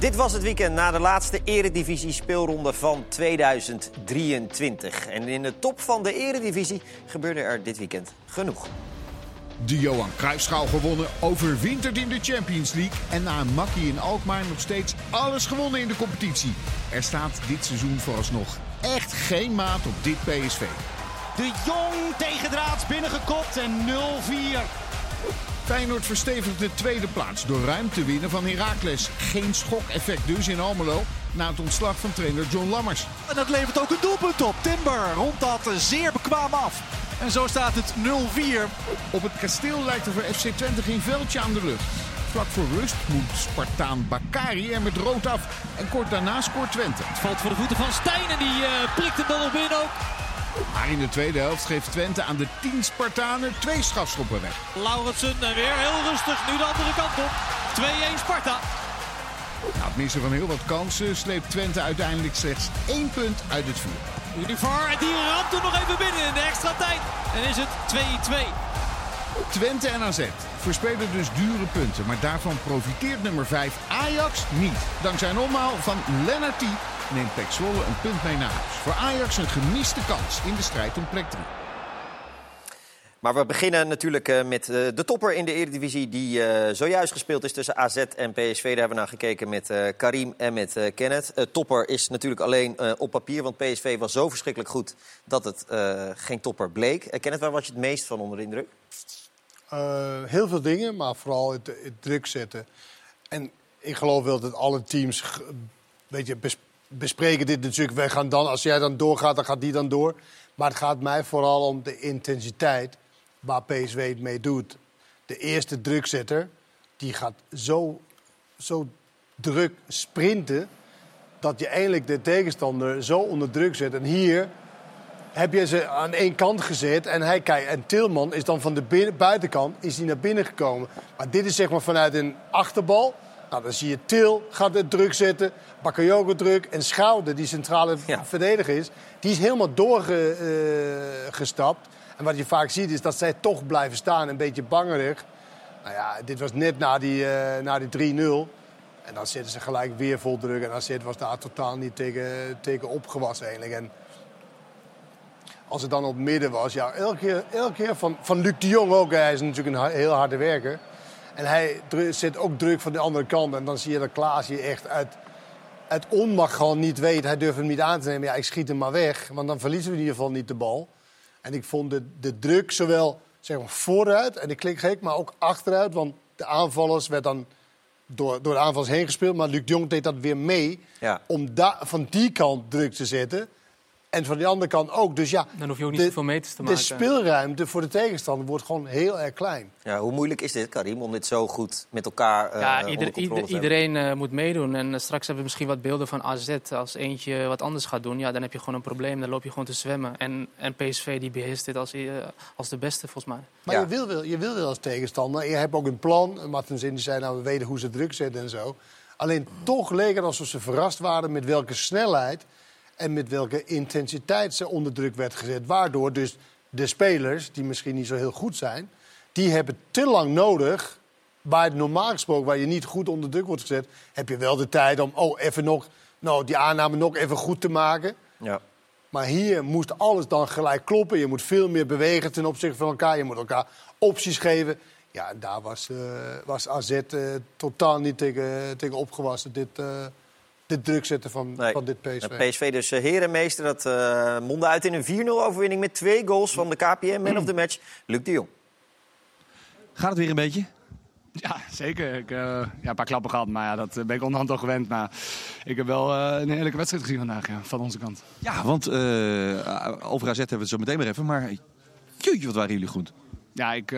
Dit was het weekend na de laatste eredivisie speelronde van 2023. En in de top van de eredivisie gebeurde er dit weekend genoeg. De Johan Cruijffschaal gewonnen, overwinterd in de Champions League... en na een makkie in Alkmaar nog steeds alles gewonnen in de competitie. Er staat dit seizoen vooralsnog echt geen maat op dit PSV. De Jong tegendraads binnengekopt en 0-4. Feyenoord verstevigt de tweede plaats door ruim te winnen van Heracles. Geen schokeffect dus in Almelo na het ontslag van trainer John Lammers. En dat levert ook een doelpunt op. Timber rond dat zeer bekwaam af. En zo staat het 0-4. Op het kasteel lijkt er voor FC Twente geen veldje aan de lucht. Vlak voor rust moet Spartaan Bakari er met rood af. En kort daarna scoort Twente. Het valt voor de voeten van Stijn en die uh, prikt hem dan nog binnen ook. Maar in de tweede helft geeft Twente aan de 10 Spartanen twee strafschoppen weg. Laurensen en weer heel rustig. Nu de andere kant op. 2-1 Sparta. Na het missen van heel wat kansen sleept Twente uiteindelijk slechts één punt uit het vuur. Univar en die ramt er nog even binnen in de extra tijd. En is het 2-2. Twente en AZ verspelen dus dure punten. Maar daarvan profiteert nummer 5 Ajax niet. Dankzij een omhaal van Lennart neemt Pek Zwolle een punt mee naar huis. Voor Ajax een gemiste kans in de strijd om plek 3. Maar we beginnen natuurlijk uh, met uh, de topper in de Eredivisie... die uh, zojuist gespeeld is tussen AZ en PSV. Daar hebben we naar gekeken met Karim en met Kenneth. topper is natuurlijk alleen op papier, want PSV was zo verschrikkelijk goed... dat het geen topper bleek. Kenneth, waar was je het meest van onder de indruk? heel veel dingen, maar vooral het, het, druk zetten. En ik geloof wel dat alle teams weet je, bespreken dit natuurlijk. Wij gaan dan, als jij dan doorgaat, dan gaat die dan door. Maar het gaat mij vooral om de intensiteit waar PSV het mee doet. De eerste drukzetter, die gaat zo, zo druk sprinten... dat je eigenlijk de tegenstander zo onder druk zet. En hier heb je ze aan één kant gezet en, hij kijkt, en Tilman is dan van de buitenkant is naar binnen gekomen. Maar dit is zeg maar vanuit een achterbal... Nou, dan zie je Til gaat het druk zetten, Bakayoko druk en Schouder, die centrale verdediger is, die is helemaal doorgestapt. en wat je vaak ziet is dat zij toch blijven staan, een beetje bangerig. Nou ja, dit was net na die, uh, na die 3-0. En dan zitten ze gelijk weer vol druk. En AZ was daar totaal niet tegen, tegen opgewassen eigenlijk. En als het dan op midden was, ja, elke keer, elke keer van, van Luc de Jong ook. Hij is natuurlijk een heel harde werker. En hij zet ook druk van de andere kant. En dan zie je dat Klaas hier echt uit, uit onmacht gewoon niet weet. Hij durft hem niet aan te nemen. Ja, ik schiet hem maar weg. Want dan verliezen we in ieder geval niet de bal. En ik vond de, de druk zowel zeg maar, vooruit, en ik klik gek, maar ook achteruit. Want de aanvallers werd dan door, door de aanvallers heen gespeeld. Maar Luc de Jong deed dat weer mee. Ja. Om da, van die kant druk te zetten. En van die andere kant ook. Dus ja, dan hoef je ook niet zoveel meters te maken. De speelruimte voor de tegenstander wordt gewoon heel erg klein. Ja, hoe moeilijk is dit, Karim, om dit zo goed met elkaar uh, ja, ieder, ieder, Iedereen uh, moet meedoen. En uh, straks hebben we misschien wat beelden van AZ. Als eentje wat anders gaat doen, ja, dan heb je gewoon een probleem. Dan loop je gewoon te zwemmen. En, en PSV die beheerst dit als, als de beste, volgens mij. Maar ja. je, wil wel, je wil wel als tegenstander. Je hebt ook een plan. Martin Zin zei, nou, we weten hoe ze druk zetten en zo. Alleen toch leek het alsof ze verrast waren met welke snelheid en met welke intensiteit ze onder druk werd gezet. Waardoor dus de spelers, die misschien niet zo heel goed zijn, die hebben te lang nodig. Waar normaal gesproken, waar je niet goed onder druk wordt gezet, heb je wel de tijd om oh, even nog, nou, die aanname nog even goed te maken. Ja. Maar hier moest alles dan gelijk kloppen. Je moet veel meer bewegen ten opzichte van elkaar. Je moet elkaar opties geven. Ja, daar was, uh, was AZ uh, totaal niet tegen, tegen opgewassen. Dit, uh, de druk zetten van, van dit PSV. PSV dus uh, herenmeester. Dat uh, mondde uit in een 4-0 overwinning met twee goals van de KPM. Man of the match, Luc de Jong. Gaat het weer een beetje? Ja, zeker. Ik uh, ja, een paar klappen gehad, maar ja, dat ben ik onderhand al gewend. Maar ik heb wel uh, een heerlijke wedstrijd gezien vandaag, ja, van onze kant. Ja, want uh, over AZ hebben we het zo meteen weer even. Maar jeetje, wat waren jullie goed. Ja, ik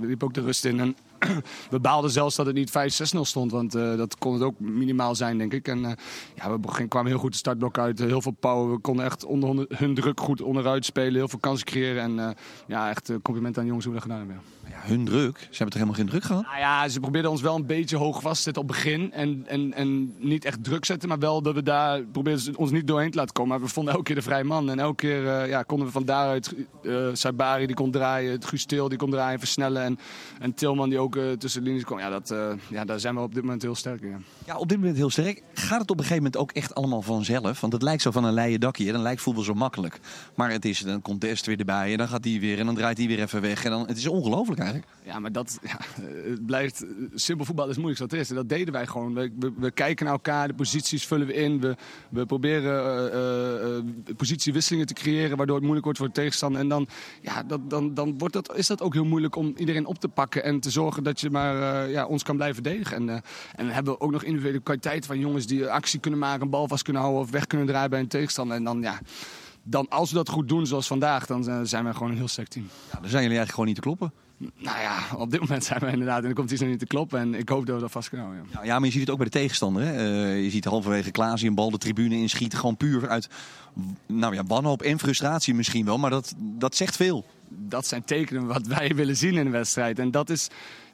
liep ook de rust in. En we baalden zelfs dat het niet 5-6-0 stond. Want uh, dat kon het ook minimaal zijn, denk ik. En uh, ja, we kwamen heel goed de startblok uit. Heel veel power. We konden echt onder hun druk goed onderuit spelen. Heel veel kansen creëren. En uh, ja, echt compliment aan de jongens hoe we dat gedaan hebben. Hun druk? Ze hebben toch helemaal geen druk gehad? Nou ja, ze probeerden ons wel een beetje hoog vast te zetten op het begin. En, en, en niet echt druk zetten, maar wel dat we daar probeerden ons niet doorheen te laten komen. Maar we vonden elke keer de vrije man. En elke keer ja, konden we van daaruit... Uh, Sabari die kon draaien, Gusteel die kon draaien, versnellen. En, en Tilman die ook eh, tussen de linies komen. Ja, dat, eh, ja, daar zijn we op dit moment heel sterk in. Ja. Ja, op dit moment heel sterk. Gaat het op een gegeven moment ook echt allemaal vanzelf? Want het lijkt zo van een leien dakje. En dan lijkt voetbal zo makkelijk. Maar het is, dan komt Dest weer erbij. En dan gaat die weer. En dan draait die weer even weg. En dan, het is ongelooflijk eigenlijk. Ja, maar dat ja, het blijft. eh, Simpel voetbal is moeilijk zoals het is. En dat deden wij gewoon. We, we, we kijken naar elkaar, de posities vullen we in. We, we proberen eh, eh, eh, positiewisselingen te creëren, waardoor het moeilijk wordt voor de tegenstander. En dan, ja, dat, dan, dan wordt dat, is dat ook heel moeilijk om iedereen op te pakken en te zorgen dat je maar eh, ja, ons kan blijven verdedigen. En, eh, en dan hebben we ook nog individuele kwaliteiten van jongens die actie kunnen maken, een bal vast kunnen houden of weg kunnen draaien bij een tegenstander. En dan, ja, dan als we dat goed doen zoals vandaag, dan eh, zijn we gewoon een heel sterk team. Ja, dan zijn jullie eigenlijk gewoon niet te kloppen. Nou ja, op dit moment zijn we inderdaad in de competitie nog niet te kloppen. En ik hoop dat we dat vast kunnen houden. ja. Nou, ja, maar je ziet het ook bij de tegenstander. Hè? Eh, je ziet halverwege Klaas een bal de tribune inschiet. Gewoon puur uit nou ja, wanhoop en frustratie misschien wel. Maar dat, dat zegt veel. dat zijn tekenen wat wij willen zien in een wedstrijd. En dat is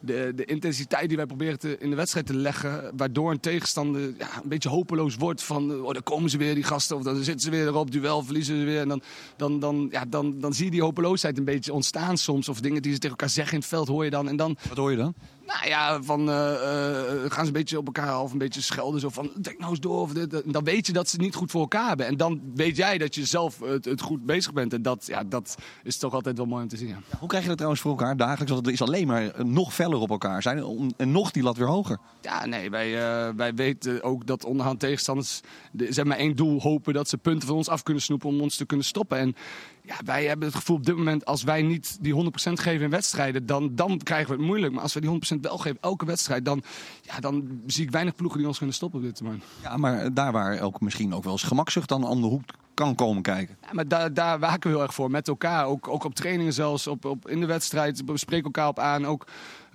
de, de intensiteit die wij proberen te, in de wedstrijd te leggen. Waardoor een tegenstander ja, een beetje hopeloos wordt van... Oh, daar komen ze weer, die gasten. Of dan zitten ze weer erop, duel, verliezen ze weer. En dan, dan, dan, ja, dan, dan zie je die hopeloosheid een beetje ontstaan soms. Of dingen die ze tegen elkaar zeggen in het veld hoor je dan. En dan, Wat hoor je dan? Nou ja, van eh, eh, gaan ze een beetje op elkaar half een beetje schelden. Zo van, denk nou eens door. Of dit, dan weet je dat ze het niet goed voor elkaar hebben. En dan weet jij dat je zelf het, het goed bezig bent. En dat, ja, dat is toch altijd wel mooi om te zien. ja. Hoe krijg je dat trouwens voor elkaar dagelijks? Want het is alleen maar nog feller op elkaar zijn. om- En nog die lat weer hoger. Ja, nee, wij, eh, wij weten ook dat onderhand tegenstanders... de- Ze hebben maar één doel, hopen dat ze punten van ons af kunnen snoepen... om ons te kunnen stoppen. En ja, wij hebben het gevoel op dit moment... als wij niet die 100% geven in wedstrijden... Dan, dan krijgen we het moeilijk. Maar als we die 100% wel geven, elke wedstrijd... Dan, ja, dan zie ik weinig ploegen die ons kunnen stoppen op dit. Ja, maar daar waar ook misschien ook wel eens gemakzucht dan aan de hoek kan komen kijken. Ja, maar daar, daar waken we heel erg voor, met elkaar. Ook, ook op trainingen zelfs, op, op, in de wedstrijd. We spreken elkaar op aan. Ook,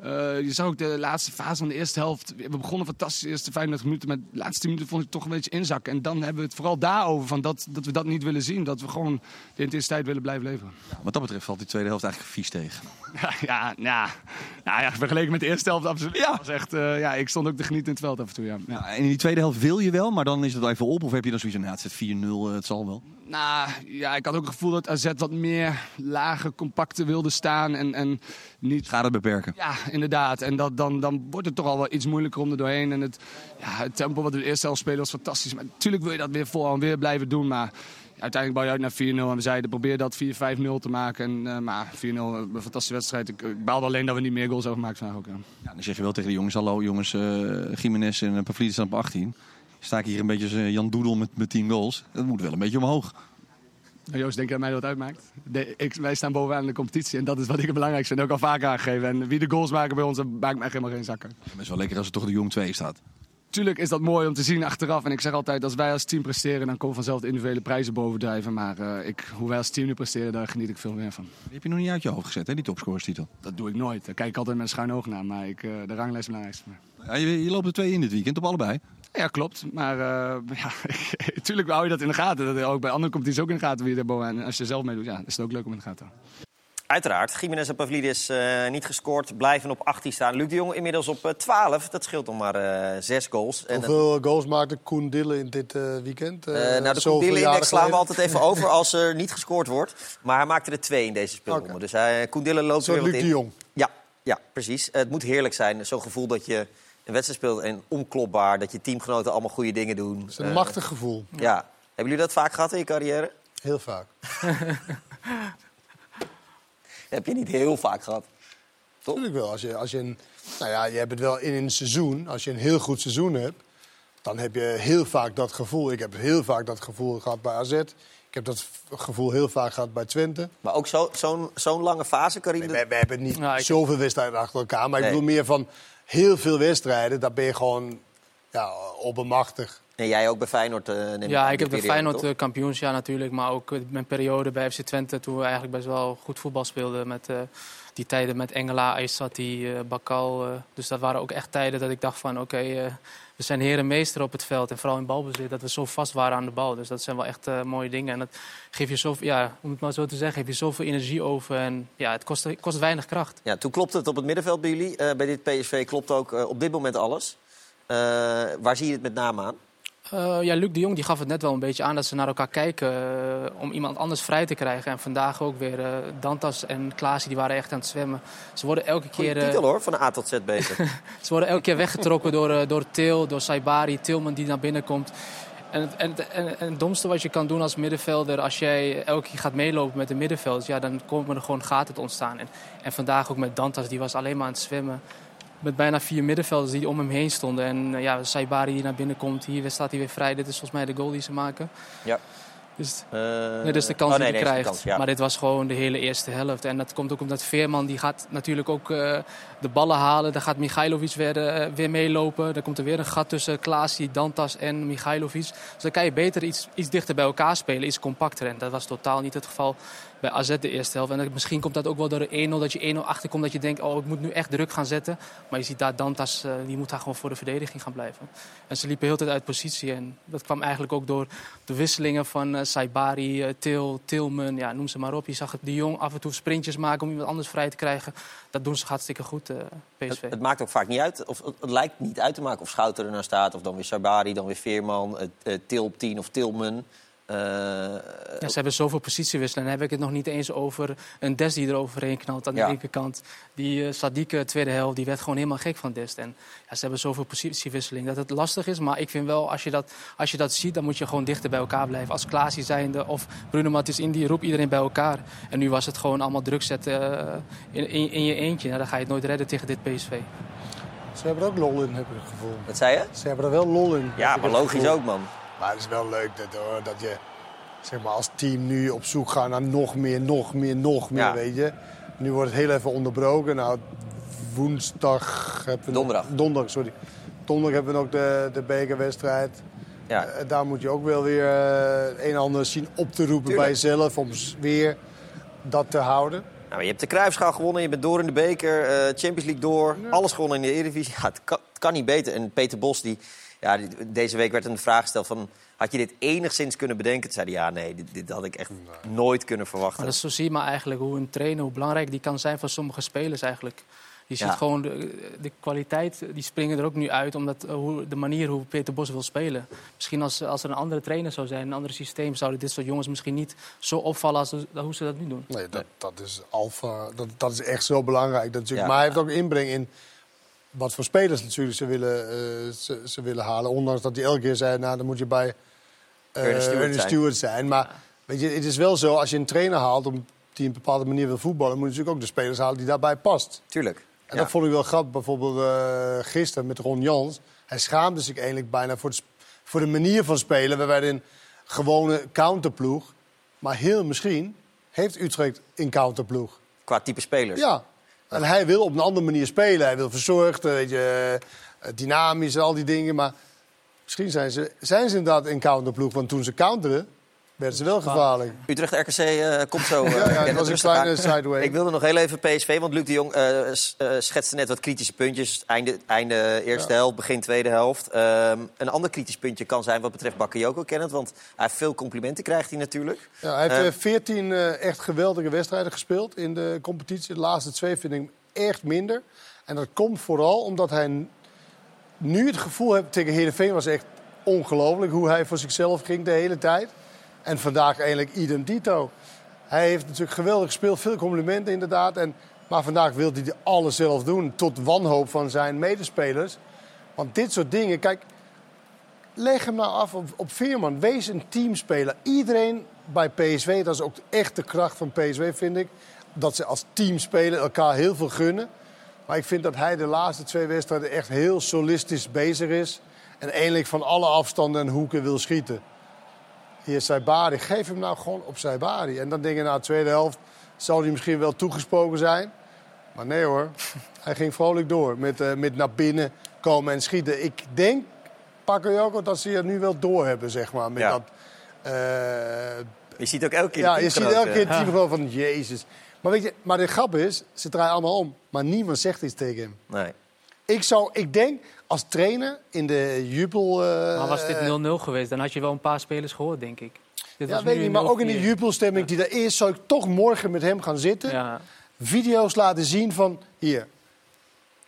eh, je zag ook de laatste fase van de eerste helft. We begonnen fantastisch de eerste 35 minuten. Maar de laatste 10 minuten vond ik toch een beetje inzakken. En dan hebben we het vooral daarover. Van dat, dat we dat niet willen zien. Dat we gewoon de intensiteit willen blijven leveren. Wat dat betreft valt die tweede helft eigenlijk vies tegen. Ja, ja, ja. Nou ja vergeleken met de eerste helft absoluut. Ja. Was echt, eh, ja, ik stond ook te genieten in het veld af en toe. Ja. Ja. Ja, en in die tweede helft wil je wel, maar dan is het even op. Of heb je dan zoiets van, nou, het zit 4-0, eh, het zal wel. Nou, ja, ik had ook het gevoel dat AZ wat meer lage, compacte wilde staan. En, en niet Schade beperken. Ja, inderdaad. En dat, dan, dan wordt het toch al wel iets moeilijker om er doorheen. En het, ja, het tempo wat we de eerste helft spelen was fantastisch. Maar natuurlijk wil je dat weer vol en weer blijven doen. Maar uiteindelijk bouw je uit naar 4-0. En we zeiden, probeer dat 4-5-0 te maken. En, eh, maar 4-0, een fantastische wedstrijd. Ik, ik baalde alleen dat we niet meer goals over gemaakt vandaag ook. Ja. Dan zeg je wel tegen de jongens, hallo jongens, eh Jiménez en Pavlidis staan op 18. Sta ik hier een beetje als eh, Jan Doedel met, met 10 goals. Dat moet wel een beetje omhoog. Nou, Joost, denk je dat mij dat uitmaakt? De, ik, wij staan bovenaan in de competitie. En dat is wat ik het belangrijkste vind. Ook al vaak aangegeven. En wie de goals maken bij ons, dat maakt mij echt helemaal geen zakken. Het is wel lekker als er toch de Jong 2 staat. Tuurlijk is dat mooi om te zien achteraf. En ik zeg altijd, als wij als team presteren, dan komen vanzelf de individuele prijzen bovendrijven. Maar eh, ik, hoe wij als team nu presteren, daar geniet ik veel meer van. Die heb je nog niet uit je hoofd gezet, hè, die topscorerstitel. Dat doe ik nooit. Daar kijk ik altijd met een schuin oog naar. Maar ik, eh, de ranglijst is het belangrijkste. Ja, je, je loopt er twee in dit weekend, op allebei. Ja, klopt. Maar eh, ja, tuurlijk hou je dat in de gaten. Dat, ook bij andere competities ook in de gaten wie er bovenaan. En als je zelf meedoet, ja, is het ook leuk om in de gaten te houden. Uiteraard, Jiménez en Pavlidis eh, niet gescoord, blijven op 18 staan. Luc de Jong inmiddels op eh, 12, dat scheelt nog maar eh 6 goals. En, Hoeveel goals maakte Koen Dille in dit eh, weekend? eh, Eh, nou, de zoveel Koendille jaren index slaan we altijd even over als er niet gescoord wordt. Maar hij maakte er twee in deze speelronde. Dus hij, Koendille loopt Zo weer wat Luc in. de Jong. Ja, ja, precies. Het moet heerlijk zijn, zo'n gevoel dat je een wedstrijd speelt en onklopbaar. Dat je teamgenoten allemaal goede dingen doen. Het is een machtig gevoel. Ja. Hebben jullie dat vaak gehad in je carrière? Heel vaak. heb je niet heel vaak gehad. Natuurlijk wel. Als je, als je een, nou ja, je hebt het wel in een seizoen. Als je een heel goed seizoen hebt, dan heb je heel vaak dat gevoel. Ik heb heel vaak dat gevoel gehad bij AZ. Ik heb dat gevoel heel vaak gehad bij Twente. Maar ook zo- zo'n zo'n lange fase, Karim. Nee, we, we hebben niet Nou, zoveel wedstrijden achter elkaar. Maar Nee. ik bedoel meer van heel veel wedstrijden. Daar ben je gewoon ja, oppermachtig. En jij ook bij Feyenoord, eh neem ik Ja, ik heb de periode, Feyenoord toch? eh, kampioensjaar natuurlijk, maar ook eh, mijn periode bij FC Twente toen we eigenlijk best wel goed voetbal speelden. Met eh, die tijden met Engela, Aysati, eh Bakal. eh, dus dat waren ook echt tijden dat ik dacht van oké, eh, we zijn heer en meester op het veld. En vooral in balbezit, dat we zo vast waren aan de bal. Dus dat zijn wel echt mooie dingen. En dat geeft je zoveel, ja, om het maar zo te zeggen, geeft je zoveel energie over. En ja, het kost, kost weinig kracht. Ja, toen klopte het op het middenveld bij jullie. Bij dit PSV klopt ook op dit moment alles. Waar zie je het met name aan? Uh, ja, Luc de Jong die gaf het net wel een beetje aan dat ze naar elkaar kijken uh, om iemand anders vrij te krijgen. En vandaag ook weer uh, Dantas en Klaas die waren echt aan het zwemmen. Ze worden elke keer. titel hoor, van A tot Z beter. ze worden elke keer weggetrokken door, door Til, door Saibari, Tilman die naar binnen komt. En het, en, en, en het domste wat je kan doen als middenvelder, als jij elke keer gaat meelopen met de middenvelders, ja, dan komen er gewoon gaten te ontstaan. En, en vandaag ook met Dantas, die was alleen maar aan het zwemmen met bijna vier middenvelders die om hem heen stonden. En uh, ja, Saibari die naar binnen komt, hier staat hij weer vrij. Dit is volgens mij de goal die ze maken. Ja. Dus, uh, nee, dus de kans oh, die hij krijgt. Kans, ja. Maar dit was gewoon de hele eerste helft. En dat komt ook omdat Veerman die gaat natuurlijk ook uh, de ballen halen. Dan gaat Michailovic weer, uh, weer meelopen. Dan komt er weer een gat tussen Klaasie, Dantas en Michailovic. Dus dan kan je beter iets, iets dichter bij elkaar spelen, iets compacter. En dat was totaal niet het geval bij AZ de eerste helft. En misschien komt dat ook wel door de 1-0, dat je 1-0 achterkomt. Dat je denkt, oh, ik moet nu echt druk gaan zetten. Maar je ziet daar Dantas, uh, die moet daar gewoon voor de verdediging gaan blijven. En ze liepen heel tijd uit positie. En dat kwam eigenlijk ook door de wisselingen van uh, Saibari, uh, Til, Tilman, ja, noem ze maar op. Je zag de Jong af en toe sprintjes maken om iemand anders vrij te krijgen. Dat doen ze hartstikke goed, PSV. Het, het, maakt ook vaak niet uit, of het, het, lijkt niet uit te maken of Schouten er nou staat... of dan weer Saibari, dan weer Veerman, Til op 10 of Tilman... Uh, ja, ze hebben zoveel positiewisseling. Dan heb ik het nog niet eens over een Des die er overheen knalt aan de Ja. linkerkant. Die uh, Sadiq, tweede helft, die werd gewoon helemaal gek van Dest. En ja, ze hebben zoveel positiewisseling dat het lastig is. Maar ik vind wel, als je dat, als je dat ziet, dan moet je gewoon dichter bij elkaar blijven. Als Klaasie zijnde of Bruno Martins Indi, roep iedereen bij elkaar. En nu was het gewoon allemaal druk zetten uh, in, in, in, je eentje. Nou, dan ga je het nooit redden tegen dit PSV. Ze hebben er ook lol in, heb ik het gevoel. Wat zei je? Ze hebben er wel lol in. Ja, maar logisch ook, man. Maar het is wel leuk dat, hoor, dat je zeg maar, als team nu op zoek gaat naar nog meer, nog meer, nog meer. Ja. Weet je. Nu wordt het heel even onderbroken. Nou, woensdag hebben we Donderdag. Donderdag, sorry. Donderdag hebben we nog de, de bekerwedstrijd. Ja. Eh, daar moet je ook wel weer eh, een en ander zien op te roepen Tuurlijk. bij jezelf. Om weer dat te houden. Nou, je hebt de Cruijffschaal gewonnen, je bent door in de beker, eh, Champions League door. Alles gewonnen in de Eredivisie. Ja, het, kan, het kan niet beter. En Peter Bos, die, ja, deze week werd hem de vraag gesteld van... had je dit enigszins kunnen bedenken? Toen zei hij, ja, nee, dit, dit had ik echt nooit kunnen verwachten. Maar dat is, zo zie je maar eigenlijk hoe een trainer, hoe belangrijk die kan zijn voor sommige spelers eigenlijk. Je ziet Ja. gewoon de, de kwaliteit, die springen er ook nu uit, omdat eh, hoe, de manier hoe Peter Bos wil spelen. Misschien als, als er een andere trainer zou zijn, een ander systeem, zouden dit soort jongens misschien niet zo opvallen als hoe ze dat nu doen. Nee, dat, dat is alfa. Dat, dat is echt zo belangrijk. Dat natuurlijk. Ja. Maar hij heeft ook inbreng in wat voor spelers natuurlijk ze willen, eh, ze, ze willen halen. Ondanks dat hij elke keer zei, nou dan moet je bij Ernest Stewart zijn. Stewart zijn. Maar weet je, het is wel zo, als je een trainer haalt om, die een bepaalde manier wil voetballen... moet je natuurlijk ook de spelers halen die daarbij past. Tuurlijk. En Ja. dat vond ik wel grappig, bijvoorbeeld eh, gisteren met Ron Jans. Hij schaamde zich eigenlijk bijna voor voor de manier van spelen. We werden een gewone counterploeg. Maar heel misschien heeft Utrecht een counterploeg. Qua type spelers. Ja. En hij wil op een andere manier spelen. Hij wil verzorgd, eh, weet je, eh, dynamisch, al die dingen. Maar misschien zijn ze, zijn ze inderdaad een counterploeg. Want toen ze counteren, werden ze wel gevaarlijk. Utrecht RKC eh, komt zo. eh, Ja, ja, Kenneth, het was een kleine sideway. Ik wilde nog heel even PSV, want Luc de Jong eh, schetste net wat kritische puntjes. Einde, einde eerste helft, begin tweede helft. Ehm, een ander kritisch puntje kan zijn wat betreft Bakayoko, Kenneth. Want hij heeft veel complimenten, krijgt hij natuurlijk. Ja, hij heeft Eh, eh, 14 eh, echt geweldige wedstrijden gespeeld in de competitie. De laatste twee vind ik echt minder. En dat komt vooral omdat hij nu het gevoel heeft... Tegen Heerenveen was echt ongelooflijk hoe hij voor zichzelf ging de hele tijd. En vandaag eigenlijk idem dito. Hij heeft natuurlijk geweldig gespeeld, veel complimenten inderdaad. En, maar vandaag wil hij alles zelf doen, tot wanhoop van zijn medespelers. Want dit soort dingen, kijk, leg hem nou af op, op Veerman. Wees een teamspeler. Iedereen bij PSV, dat is ook echt de kracht van PSV, vind ik. Dat ze als team spelen, elkaar heel veel gunnen. Maar ik vind dat hij de laatste twee wedstrijden echt heel solistisch bezig is. En eigenlijk van alle afstanden en hoeken wil schieten. Hier Saibari, geef hem nou gewoon op Saibari. En dan denk je na de tweede helft, zal hij misschien wel toegesproken zijn. Maar nee hoor, hij ging vrolijk door met, eh, met naar binnen komen en schieten. Ik denk, Bakayoko, dat ze het nu wel doorhebben, zeg maar. Met Ja. dat, eh, Je ziet ook elke keer ja, je ziet elke keer het gewoon van, jezus. Maar weet je, maar de grap is, ze draaien allemaal om. Maar niemand zegt iets tegen hem. Nee. Ik zou, ik denk, als trainer in de jubel... eh, Maar was dit 0-0 geweest, dan had je wel een paar spelers gehoord, denk ik. Dit Ja, was weet ik niet, maar ook in de 0-4. jubelstemming die er is... zou ik toch morgen met hem gaan zitten. Ja, video's laten zien van hier.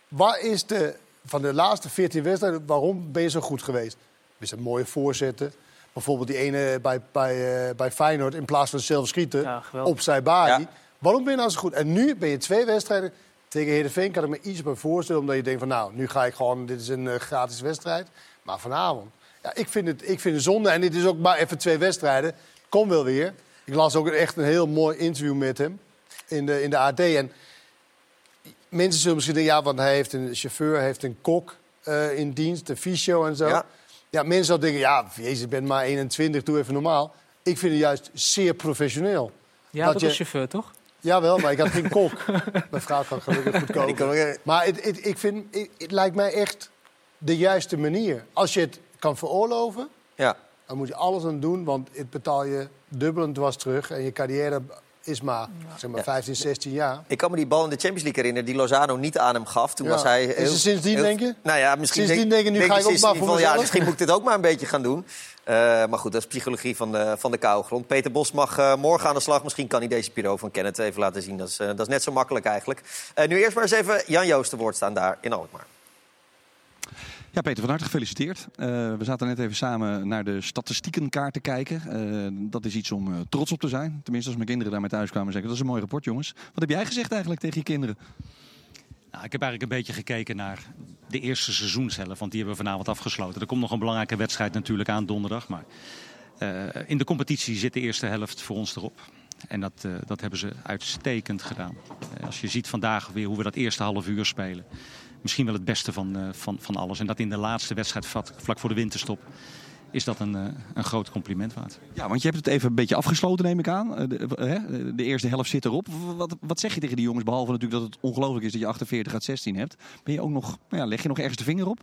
Waar is de van de laatste 14 wedstrijden, waarom ben je zo goed geweest? Is een mooie voorzetten. Bijvoorbeeld die ene bij, bij, eh, bij Feyenoord in plaats van zelf schieten Ja, op zijn body. Ja. Waarom ben je nou zo goed? En nu ben je twee wedstrijden tegen Heerenveen. Kan ik me iets bij voorstellen, omdat je denkt van nou, nu ga ik gewoon, dit is een eh, gratis wedstrijd. Maar vanavond, ja, ik vind, het, ik vind het zonde. En dit is ook maar even twee wedstrijden. Kom wel weer. Ik las ook echt een heel mooi interview met hem in de, in de AD. En mensen zullen misschien denken, ja, want hij heeft een chauffeur, hij heeft een kok eh, in dienst, een fysio en zo. Ja. Ja. mensen zouden denken, ja, jezus, ik ben maar 21, doe even normaal. Ik vind het juist zeer professioneel. Ja, Dat dat je- is chauffeur, toch? Jawel, maar ik had geen kok. Mijn vrouw kan gelukkig goed kan ook- Maar het, het, ik vind, het, het lijkt mij echt de juiste manier. Als je het kan veroorloven, Ja. dan moet je alles aan doen. Want het betaal je dubbel en dwars terug. En je carrière is maar, zeg maar 15, 16 jaar. Ik kan me die bal in de Champions League herinneren die Lozano niet aan hem gaf. Toen Ja. was hij. Is het sindsdien, denk je? Nou ja, misschien Sindsdien denk je, nu ga ik ook maar voor van, Ja, misschien moet ik dit ook maar een beetje gaan doen. Eh, maar goed, dat is psychologie van de, van de koude grond. Peter Bos mag eh, morgen aan de slag. Misschien kan hij deze Piro van Kenneth even laten zien. Dat is, eh, dat is net zo makkelijk eigenlijk. Eh, nu eerst maar eens even Jan Joost te woord staan daar in Alkmaar. Ja, Peter, van harte gefeliciteerd. Eh, we zaten net even samen naar de statistiekenkaart te kijken. Eh, dat is iets om eh, trots op te zijn. Tenminste, als mijn kinderen daarmee thuis kwamen zeggen... dat is een mooi rapport, jongens. Wat heb jij gezegd eigenlijk tegen je kinderen? Nou, ik heb eigenlijk een beetje gekeken naar de eerste seizoenshelft, want die hebben we vanavond afgesloten. Er komt nog een belangrijke wedstrijd natuurlijk aan donderdag, maar in de competitie zit de eerste helft voor ons erop. En dat, dat hebben ze uitstekend gedaan. Als je ziet vandaag weer hoe we dat eerste half uur spelen. Misschien wel het beste van, eh, van, van alles. En dat in de laatste wedstrijd vlak, voor de winterstop. Is dat een, eh, een groot compliment waard. Ja, want je hebt het even een beetje afgesloten, neem ik aan. Eh, De, hè, de eerste helft zit erop. Wat, wat zeg je tegen die jongens? Behalve natuurlijk dat het ongelooflijk is dat je 48 uit 16 hebt. Ben je ook nog, nou ja, leg je nog ergens de vinger op?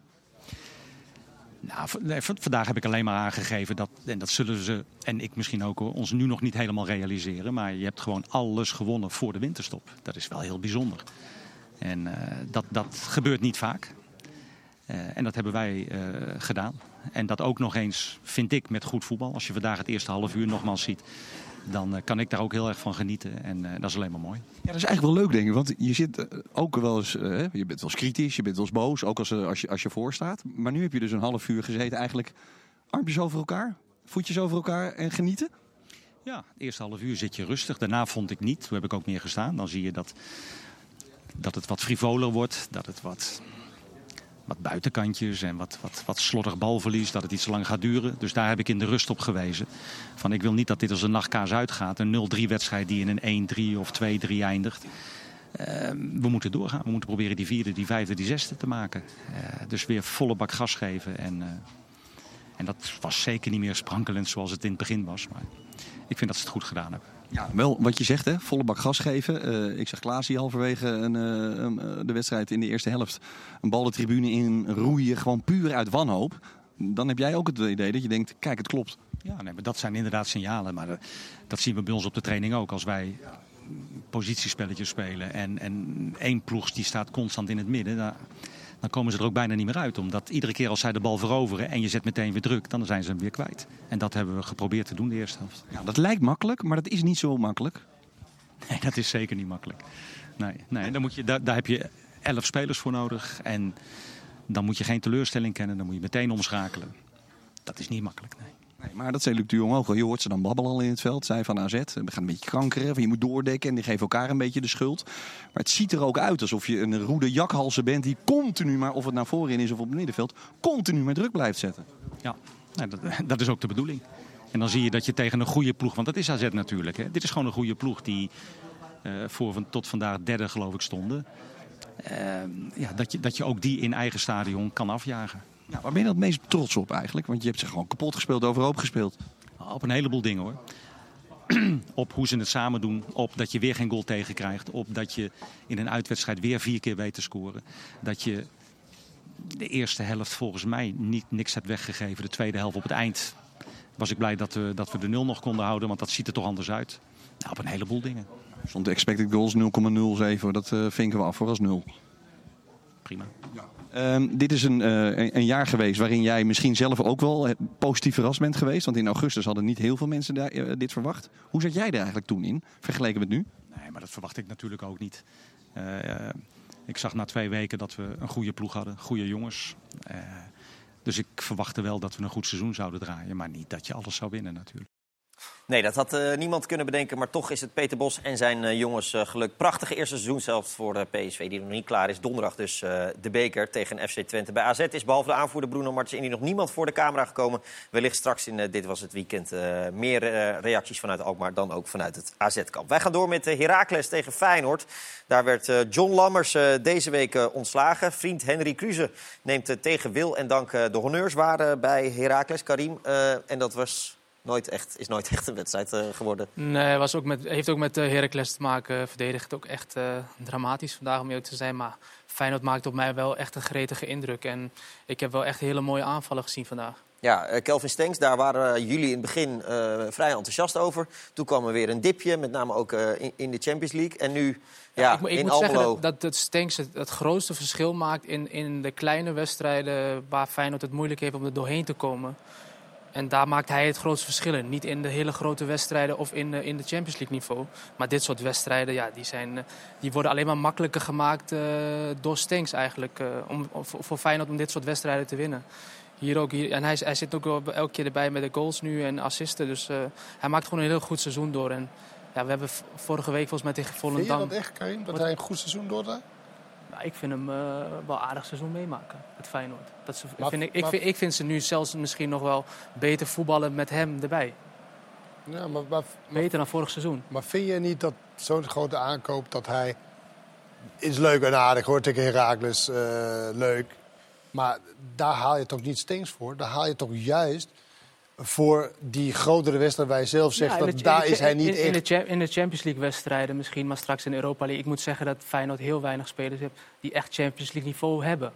Nou, vandaag heb ik alleen maar aangegeven dat, en dat zullen ze, en ik misschien ook hoor, ons nu nog niet helemaal realiseren. Maar je hebt gewoon alles gewonnen voor de winterstop. Dat is wel heel bijzonder. En eh, dat, dat gebeurt niet vaak. Eh, en dat hebben wij eh, gedaan. En dat ook nog eens, vind ik, met goed voetbal. Als je vandaag het eerste half uur nogmaals ziet, dan kan ik daar ook heel erg van genieten. En dat is alleen maar mooi. Ja, dat is eigenlijk wel leuk, denk ik. Want je zit ook wel eens, je bent wel eens kritisch, je bent wel eens boos, ook als, als, je, als je voor staat. Maar nu heb je dus een half uur gezeten, eigenlijk armpjes over elkaar, voetjes over elkaar en genieten. Ja, het eerste half uur zit je rustig. Daarna vond ik niet. Toen heb ik ook meer gestaan. Dan zie je dat, dat het wat frivoler wordt. Dat het wat, wat buitenkantjes en wat, wat, wat slordig balverlies. Dat het iets lang gaat duren. Dus daar heb ik in de rust op gewezen. Van ik wil niet dat dit als een nachtkaas uitgaat. Een 0-3 wedstrijd die in een 1-3 of 2-3 eindigt. Eh, we moeten doorgaan. We moeten proberen die vierde, die vijfde, die zesde te maken. Eh, dus weer volle bak gas geven. En, eh, en dat was zeker niet meer sprankelend zoals het in het begin was. Maar ik vind dat ze het goed gedaan hebben. Ja, wel wat je zegt, hè, volle bak gas geven. Eh, ik zag Klaas hier halverwege een, eh, eh, de wedstrijd in de eerste helft een bal de tribune in roeien, gewoon puur uit wanhoop. Dan heb jij ook het idee dat je denkt, kijk, het klopt. Ja, nee, maar dat zijn inderdaad signalen. Maar dat zien we bij ons op de training ook. Als wij positiespelletjes spelen en, en één ploeg die staat constant in het midden... Dan, dan komen ze er ook bijna niet meer uit. Omdat iedere keer als zij de bal veroveren en je zet meteen weer druk... dan zijn ze hem weer kwijt. En dat hebben we geprobeerd te doen de eerste helft. Ja, dat lijkt makkelijk, maar dat is niet zo makkelijk. Nee, dat is zeker niet makkelijk. Nee, nee dan moet je, daar, daar heb je elf spelers voor nodig. En dan moet je geen teleurstelling kennen. Dan moet je meteen omschakelen. Dat is niet makkelijk, nee. Nee, maar dat zei Luc de Jong ook al. Je hoort ze dan babbelen al in het veld. Zij van AZ. We gaan een beetje krankeren. Van je moet doordekken. En die geven elkaar een beetje de schuld. Maar het ziet er ook uit alsof je een roede jakhalse bent. Die continu maar, of het naar voren is of op het middenveld. Continu maar druk blijft zetten. Ja, dat, dat is ook de bedoeling. En dan zie je dat je tegen een goede ploeg, want dat is AZ natuurlijk. Hè. Dit is gewoon een goede ploeg die eh, voor van, tot vandaag derde geloof ik stonden. Eh, ja, dat, je, dat je ook die in eigen stadion kan afjagen. Ja, waar ben je dan het meest trots op eigenlijk? Want je hebt ze gewoon kapot gespeeld, overhoop gespeeld. Op een heleboel dingen hoor. op hoe ze het samen doen. Op dat je weer geen goal tegenkrijgt. Op dat je in een uitwedstrijd weer vier keer weet te scoren. Dat je de eerste helft volgens mij niet, niks hebt weggegeven. De tweede helft op het eind was ik blij dat we, dat we de nul nog konden houden. Want dat ziet er toch anders uit. Nou, op een heleboel dingen. Stond de expected goals 0,07. Dat eh, vinken we af voor als nul. Prima. Ehm, dit is een, eh, een, een jaar geweest waarin jij misschien zelf ook wel eh, positief verrast bent geweest. Want in augustus hadden niet heel veel mensen daar, eh, dit verwacht. Hoe zat jij er eigenlijk toen in, vergeleken met nu? Nee, maar dat verwacht ik natuurlijk ook niet. Ik zag na twee weken dat we een goede ploeg hadden, goede jongens. Dus ik verwachtte wel dat we een goed seizoen zouden draaien. Maar niet dat je alles zou winnen natuurlijk. Nee, dat had uh, niemand kunnen bedenken. Maar toch is het Peter Bos en zijn uh, jongens uh, geluk. Prachtige eerste seizoen zelfs voor de PSV, die nog niet klaar is. Donderdag dus de beker tegen FC Twente. Bij AZ is behalve de aanvoerder Bruno Martins nog niemand voor de camera gekomen. Wellicht straks in Dit Was Het Weekend meer reacties vanuit Alkmaar dan ook vanuit het AZ-kamp. Wij gaan door met Heracles tegen Feyenoord. Daar werd John Lammers deze week ontslagen. Vriend Henry Kruse neemt tegen wil en dank de honneurs waren bij Heracles. Karim, en dat was nooit echt, is nooit echt een wedstrijd uh, geworden. Nee, was ook met, heeft ook met uh, Heracles te maken. Verdedigd ook echt uh, dramatisch vandaag om eerlijk te zijn. Maar Feyenoord maakt op mij wel echt een gretige indruk. En ik heb wel echt hele mooie aanvallen gezien vandaag. Ja, Kelvin Stenks, daar waren jullie in het begin vrij enthousiast over. Toen kwam er weer een dipje, met name ook in, in, de Champions League. En nu ja, ja ik, ik in moet Almelo... zeggen dat, dat Stenks het, het, grootste verschil maakt in, in de kleine wedstrijden... waar Feyenoord het moeilijk heeft om er doorheen te komen. En daar maakt hij het grootste verschil in. Niet in de hele grote wedstrijden of in, in de Champions League niveau. Maar dit soort wedstrijden, ja, die, zijn, die worden alleen maar makkelijker gemaakt uh, door Stenks eigenlijk. Uh, om, voor Feyenoord om dit soort wedstrijden te winnen. Hier ook, hier, en hij, hij zit ook elke keer erbij met de goals nu en assisten. Dus uh, hij maakt gewoon een heel goed seizoen door. En ja, we hebben vorige week volgens mij tegen Volendam... Vind je dat echt, Karim, dat hij een goed seizoen doordraait? Ik vind hem uh, wel aardig seizoen meemaken, het Feyenoord. Dat ze, maar, vind ik, ik, vind, ik vind ze nu zelfs misschien nog wel beter voetballen met hem erbij. Ja, maar, maar, beter dan vorig seizoen. Maar vind je niet dat zo'n grote aankoop dat hij... Is leuk en aardig hoor, tegen Herakles, uh, leuk. Maar daar haal je toch niet Steens voor? Daar haal je toch juist voor die grotere wedstrijd waar je zelf zegt ja, dat daar is hij niet in, echt... In de, in de Champions League wedstrijden misschien, maar straks in Europa League. Ik moet zeggen dat Feyenoord heel weinig spelers heeft die echt Champions League niveau hebben.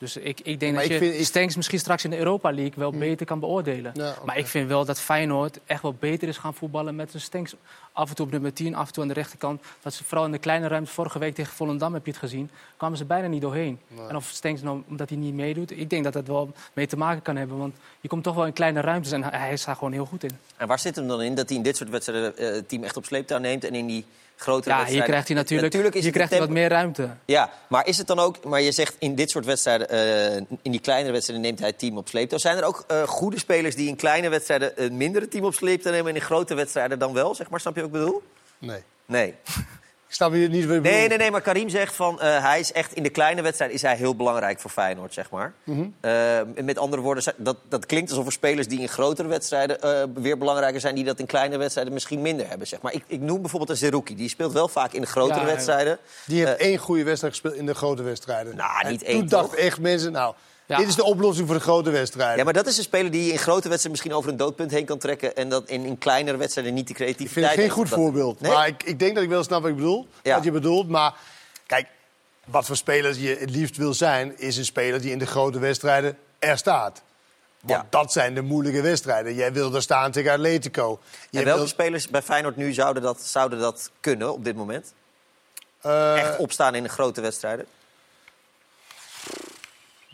Dus ik, ik denk maar dat ik je vind, Stenks misschien straks in de Europa League wel hmm. beter kan beoordelen. Ja, okay. Maar ik vind wel dat Feyenoord echt wel beter is gaan voetballen met een Stenks. Af en toe op nummer 10, af en toe aan de rechterkant. Dat ze vooral in de kleine ruimte, vorige week tegen Volendam heb je het gezien, kwamen ze bijna niet doorheen. Nee. En of Stenks nou, omdat hij niet meedoet, ik denk dat dat wel mee te maken kan hebben. Want je komt toch wel in kleine ruimtes en hij staat gewoon heel goed in. En waar zit hem dan in dat hij in dit soort wedstrijden uh, het team echt op sleeptouw neemt en in die grotere ja, hier krijgt hij natuurlijk, natuurlijk is hier krijgt hij wat meer ruimte. Ja, maar is het dan ook... Maar je zegt in dit soort wedstrijden, uh, in die kleinere wedstrijden neemt hij het team op sleeptouw. Zijn er ook uh, goede spelers die in kleine wedstrijden een mindere team op sleeptouw nemen... en in grote wedstrijden dan wel, zeg maar? Snap je wat ik bedoel? Nee. Nee. Ik snap niet wat Nee, nee, nee, maar Karim zegt van uh, hij is echt in de kleine wedstrijd is hij heel belangrijk voor Feyenoord, zeg maar. Mm -hmm. uh, met andere woorden, dat, dat klinkt alsof er spelers die in grotere wedstrijden uh, weer belangrijker zijn, die dat in kleine wedstrijden misschien minder hebben, zeg maar. Ik, ik noem bijvoorbeeld een Zerouki, die speelt wel vaak in de grotere ja, wedstrijden. Die heeft één goede wedstrijd gespeeld in de grote wedstrijden. Nou, niet één. Toen dachten echt mensen, nou. Ja. Dit is de oplossing voor de grote wedstrijden. Ja, maar dat is een speler die in grote wedstrijden misschien over een doodpunt heen kan trekken. En dat in, in kleinere wedstrijden niet de creativiteit Ik vind het geen goed dat... voorbeeld. Nee? Maar ik, ik, denk dat ik wel snap wat ik bedoel. Ja. Wat je bedoelt. Maar kijk, wat voor speler je het liefst wil zijn, is een speler die in de grote wedstrijden er staat. Want ja. dat zijn de moeilijke wedstrijden. Jij wil er staan tegen Atletico. Jij en welke spelers bij Feyenoord nu zouden dat, zouden dat kunnen op dit moment? Uh... Echt opstaan in de grote wedstrijden?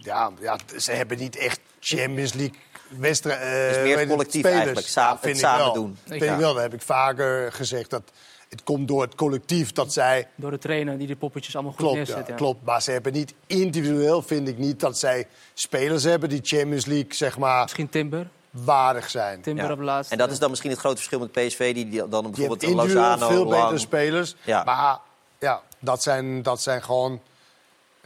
Ja, ja, ze hebben niet echt Champions League wedstrijden. Uh, het is meer collectief spelers. eigenlijk, samen, ja, het samen wel. doen. Vind ja. ik wel, dat heb ik vaker gezegd. Dat het komt door het collectief dat zij... Door de trainer die de poppetjes allemaal goed klopt, neerzet. Ja, Klopt, maar ze hebben niet individueel, vind ik niet, dat zij spelers hebben die Champions League, zeg maar... Misschien Timber? Waardig zijn. Timber op laatste. En dat is dan misschien het grote verschil met PSV, die, die dan bijvoorbeeld die Lozano... veel Lang... betere spelers. Ja. Maar ja, dat zijn, dat zijn gewoon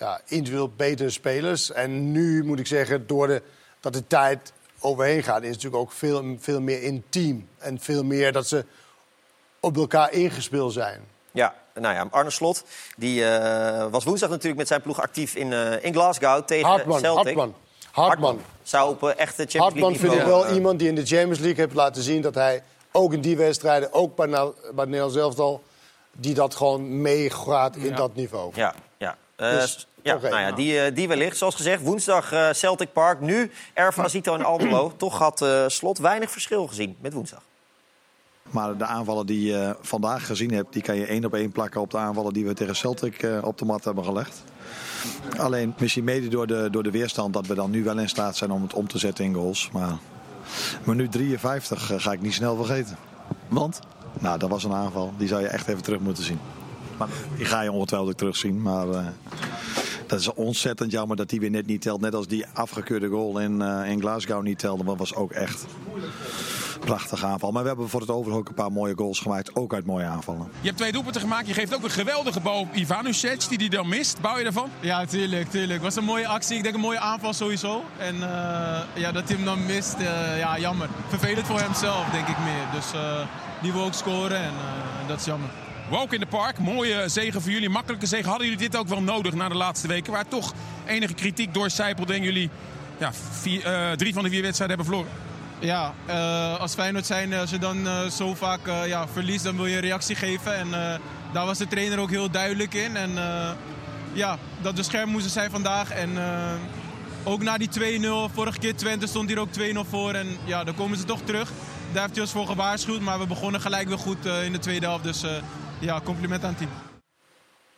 ja, individueel betere spelers. En nu moet ik zeggen, door de, dat de tijd overheen gaat, is het natuurlijk ook veel, veel meer intiem. En veel meer dat ze op elkaar ingespeeld zijn. Ja, nou ja, Arne Slot die, uh, was woensdag natuurlijk met zijn ploeg actief in, uh, in Glasgow tegen Hartman, Celtic. Hartman. Hartman. Zou op uh, echte Champions Hartman League vind ik wel iemand die in de Champions League heeft laten zien... dat hij ook in die wedstrijden, ook bij, bij Nederland zelf al... die dat gewoon meegaat in ja. dat niveau. Ja, ja. Dus, ja, okay, nou ja, die, uh, die wellicht. Zoals gezegd, woensdag uh, Celtic Park. Nu Erva Zito en Almelo. Toch had uh, Slot weinig verschil gezien met woensdag. Maar de aanvallen die je vandaag gezien hebt... die kan je één op één plakken op de aanvallen die we tegen Celtic op de mat hebben gelegd. Alleen misschien mede door de, door de weerstand... dat we dan nu wel in staat zijn om het om te zetten in goals. Maar minuut 53 ga ik niet snel vergeten. Want? Nou, dat was een aanval. Die zou je echt even terug moeten zien. Maar die ga je ongetwijfeld terugzien. Maar uh, Dat is ontzettend jammer dat die weer net niet telt. Net als die afgekeurde goal in, eh, in Glasgow niet telde. Maar was ook echt een prachtige aanval. Maar we hebben voor het overige ook een paar mooie goals gemaakt. Ook uit mooie aanvallen. Je hebt twee doelpunten gemaakt. Je geeft ook een geweldige bal op Ivanusic, die die dan mist. Bouw je ervan? Ja, tuurlijk, tuurlijk. Het was een mooie actie. Ik denk een mooie aanval sowieso. En eh, ja, dat hij hem dan mist, eh, ja, jammer. Vervelend voor hemzelf, denk ik meer. Dus eh, die wil ook scoren en eh, dat is jammer. Walk in the Park, mooie zegen voor jullie, makkelijke zegen. Hadden jullie dit ook wel nodig na de laatste weken? Waar toch enige kritiek doorcijpelde en jullie ja, eh, drie van de vier wedstrijden hebben verloren? Ja, eh, als Feyenoord zijn, als je dan eh, zo vaak eh, ja, verliest, dan wil je een reactie geven. En eh, daar was de trainer ook heel duidelijk in. En eh, ja, dat we scherp moesten zijn vandaag. En eh, ook na die 2-0, vorige keer Twente stond hier ook 2-0 voor. En ja, dan komen ze toch terug. Daar heeft hij ons voor gewaarschuwd. Maar we begonnen gelijk weer goed eh, in de tweede helft. Dus eh, ja, compliment aan het team.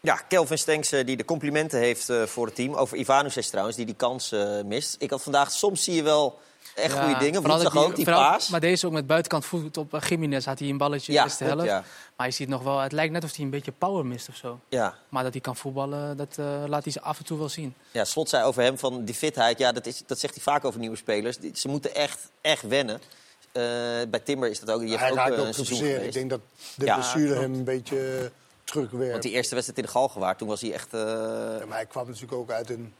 Ja, Kelvin Stenks eh, die de complimenten heeft eh, voor het team. Over Ivanusic trouwens, die die kans eh, mist. Ik had vandaag, soms zie je wel echt goede dingen. vooral Woensdag ook, die vooral- paas. Maar deze ook met buitenkant voet op Jiménez had hij een balletje Ja, in de helft. ja. Maar je ziet nog wel, het lijkt net of hij een beetje power mist of zo. Ja. Maar dat hij kan voetballen, dat eh, laat hij ze af en toe wel zien. Ja, Slot zei over hem van die fitheid. Ja, dat, is, dat zegt hij vaak over nieuwe spelers. Die- Ze moeten echt, echt wennen. Eh, bij Timber is dat ook. Die heeft Hij ook raakt eh, ook geblesseerd. Ik denk dat de Ja, blessure hem een beetje terugwerpt. Want die eerste wedstrijd in de Galgenwaard, toen was hij echt... eh, Ja, maar hij kwam natuurlijk ook uit een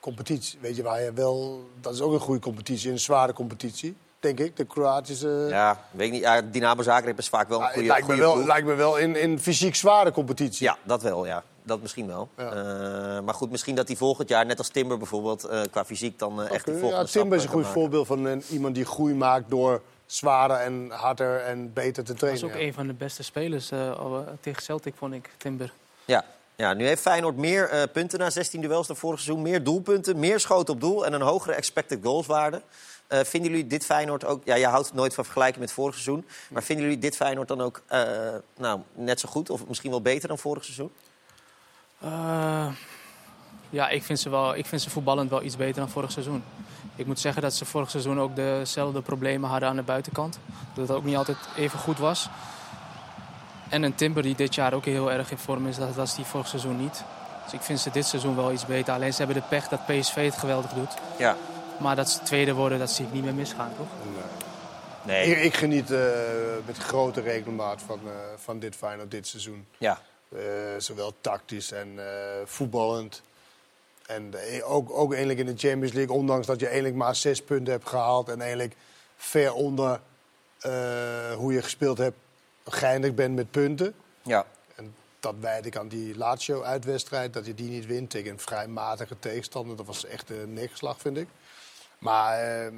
competitie. Weet je, waar je wel... Dat is ook een goede competitie, een zware competitie, denk ik. De Kroatische... Ja, weet ik niet. Ja, Dynamo Zagreb is vaak wel een goede, het lijkt me wel, lijkt me wel in, in fysiek zware competitie. Ja, dat wel, ja. Dat misschien wel. Ja. Eh, maar goed, misschien dat hij volgend jaar, net als Timber bijvoorbeeld, eh, qua fysiek dan eh, echt die volgende ja, Timber is een goed voorbeeld van een, iemand die groei maakt door zwaarder en harder en beter te Dat trainen. is ook ja. een van de beste spelers tegen Celtic, vond ik, Timber. Ja. ja, nu heeft Feyenoord meer eh, punten na 16 duels dan vorig seizoen. Meer doelpunten, meer schoten op doel en een hogere expected goalswaarde. Eh, vinden jullie dit Feyenoord ook... Ja, je houdt het nooit van vergelijken met vorig seizoen. Maar vinden jullie dit Feyenoord dan ook eh, nou, net zo goed of misschien wel beter dan vorig seizoen? Eh, ja, ik vind, ze wel, ik vind ze voetballend wel iets beter dan vorig seizoen. Ik moet zeggen dat ze vorig seizoen ook dezelfde problemen hadden aan de buitenkant. Dat het ook niet altijd even goed was. En een Timber die dit jaar ook heel erg in vorm is, dat was die vorig seizoen niet. Dus ik vind ze dit seizoen wel iets beter. Alleen ze hebben de pech dat PSV het geweldig doet. Ja. Maar dat ze tweede worden, dat zie ik niet meer misgaan, toch? Nee. Ik, ik geniet eh, met grote regelmaat van, eh, van dit Feyenoord dit seizoen. Ja. Eh, zowel tactisch en eh, voetballend. En eh, ook, ook eigenlijk in de Champions League, ondanks dat je eigenlijk maar zes punten hebt gehaald... en eigenlijk ver onder hoe je gespeeld hebt, geëindigd bent met punten. Ja. En dat wijd ik aan die Lazio-uitwedstrijd, dat je die niet wint tegen een vrij matige tegenstander. Dat was echt een neerslag, vind ik. Maar, eh,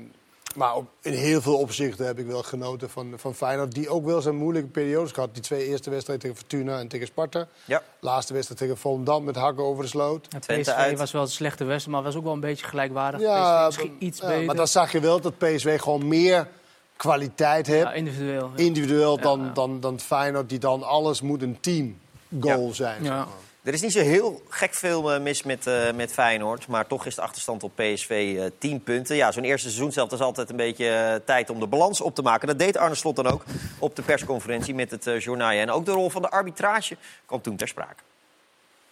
maar op, in heel veel opzichten heb ik wel genoten van, van Feyenoord. Die ook wel zijn moeilijke periodes gehad. Die twee eerste wedstrijden tegen Fortuna en tegen Sparta. Ja. Laatste wedstrijd tegen Volendam met hakken over de sloot. PSV uit. was wel een slechte wedstrijd, maar was ook wel een beetje gelijkwaardig. Ja, misschien iets ja, beter. maar dan zag je wel dat PSV gewoon meer kwaliteit heeft. ja, individueel. ja. individueel dan, Ja. dan, dan Feyenoord, die dan alles moet een team goal zijn. zeg Ja. Er is niet zo heel gek veel eh, mis met, eh, met Feyenoord. Maar toch is de achterstand op PSV eh 10 punten. Ja, zo'n eerste seizoen zelf is altijd een beetje tijd om de balans op te maken. Dat deed Arne Slot dan ook op de persconferentie met het uh, journaal. En ook de rol van de arbitrage kwam toen ter sprake.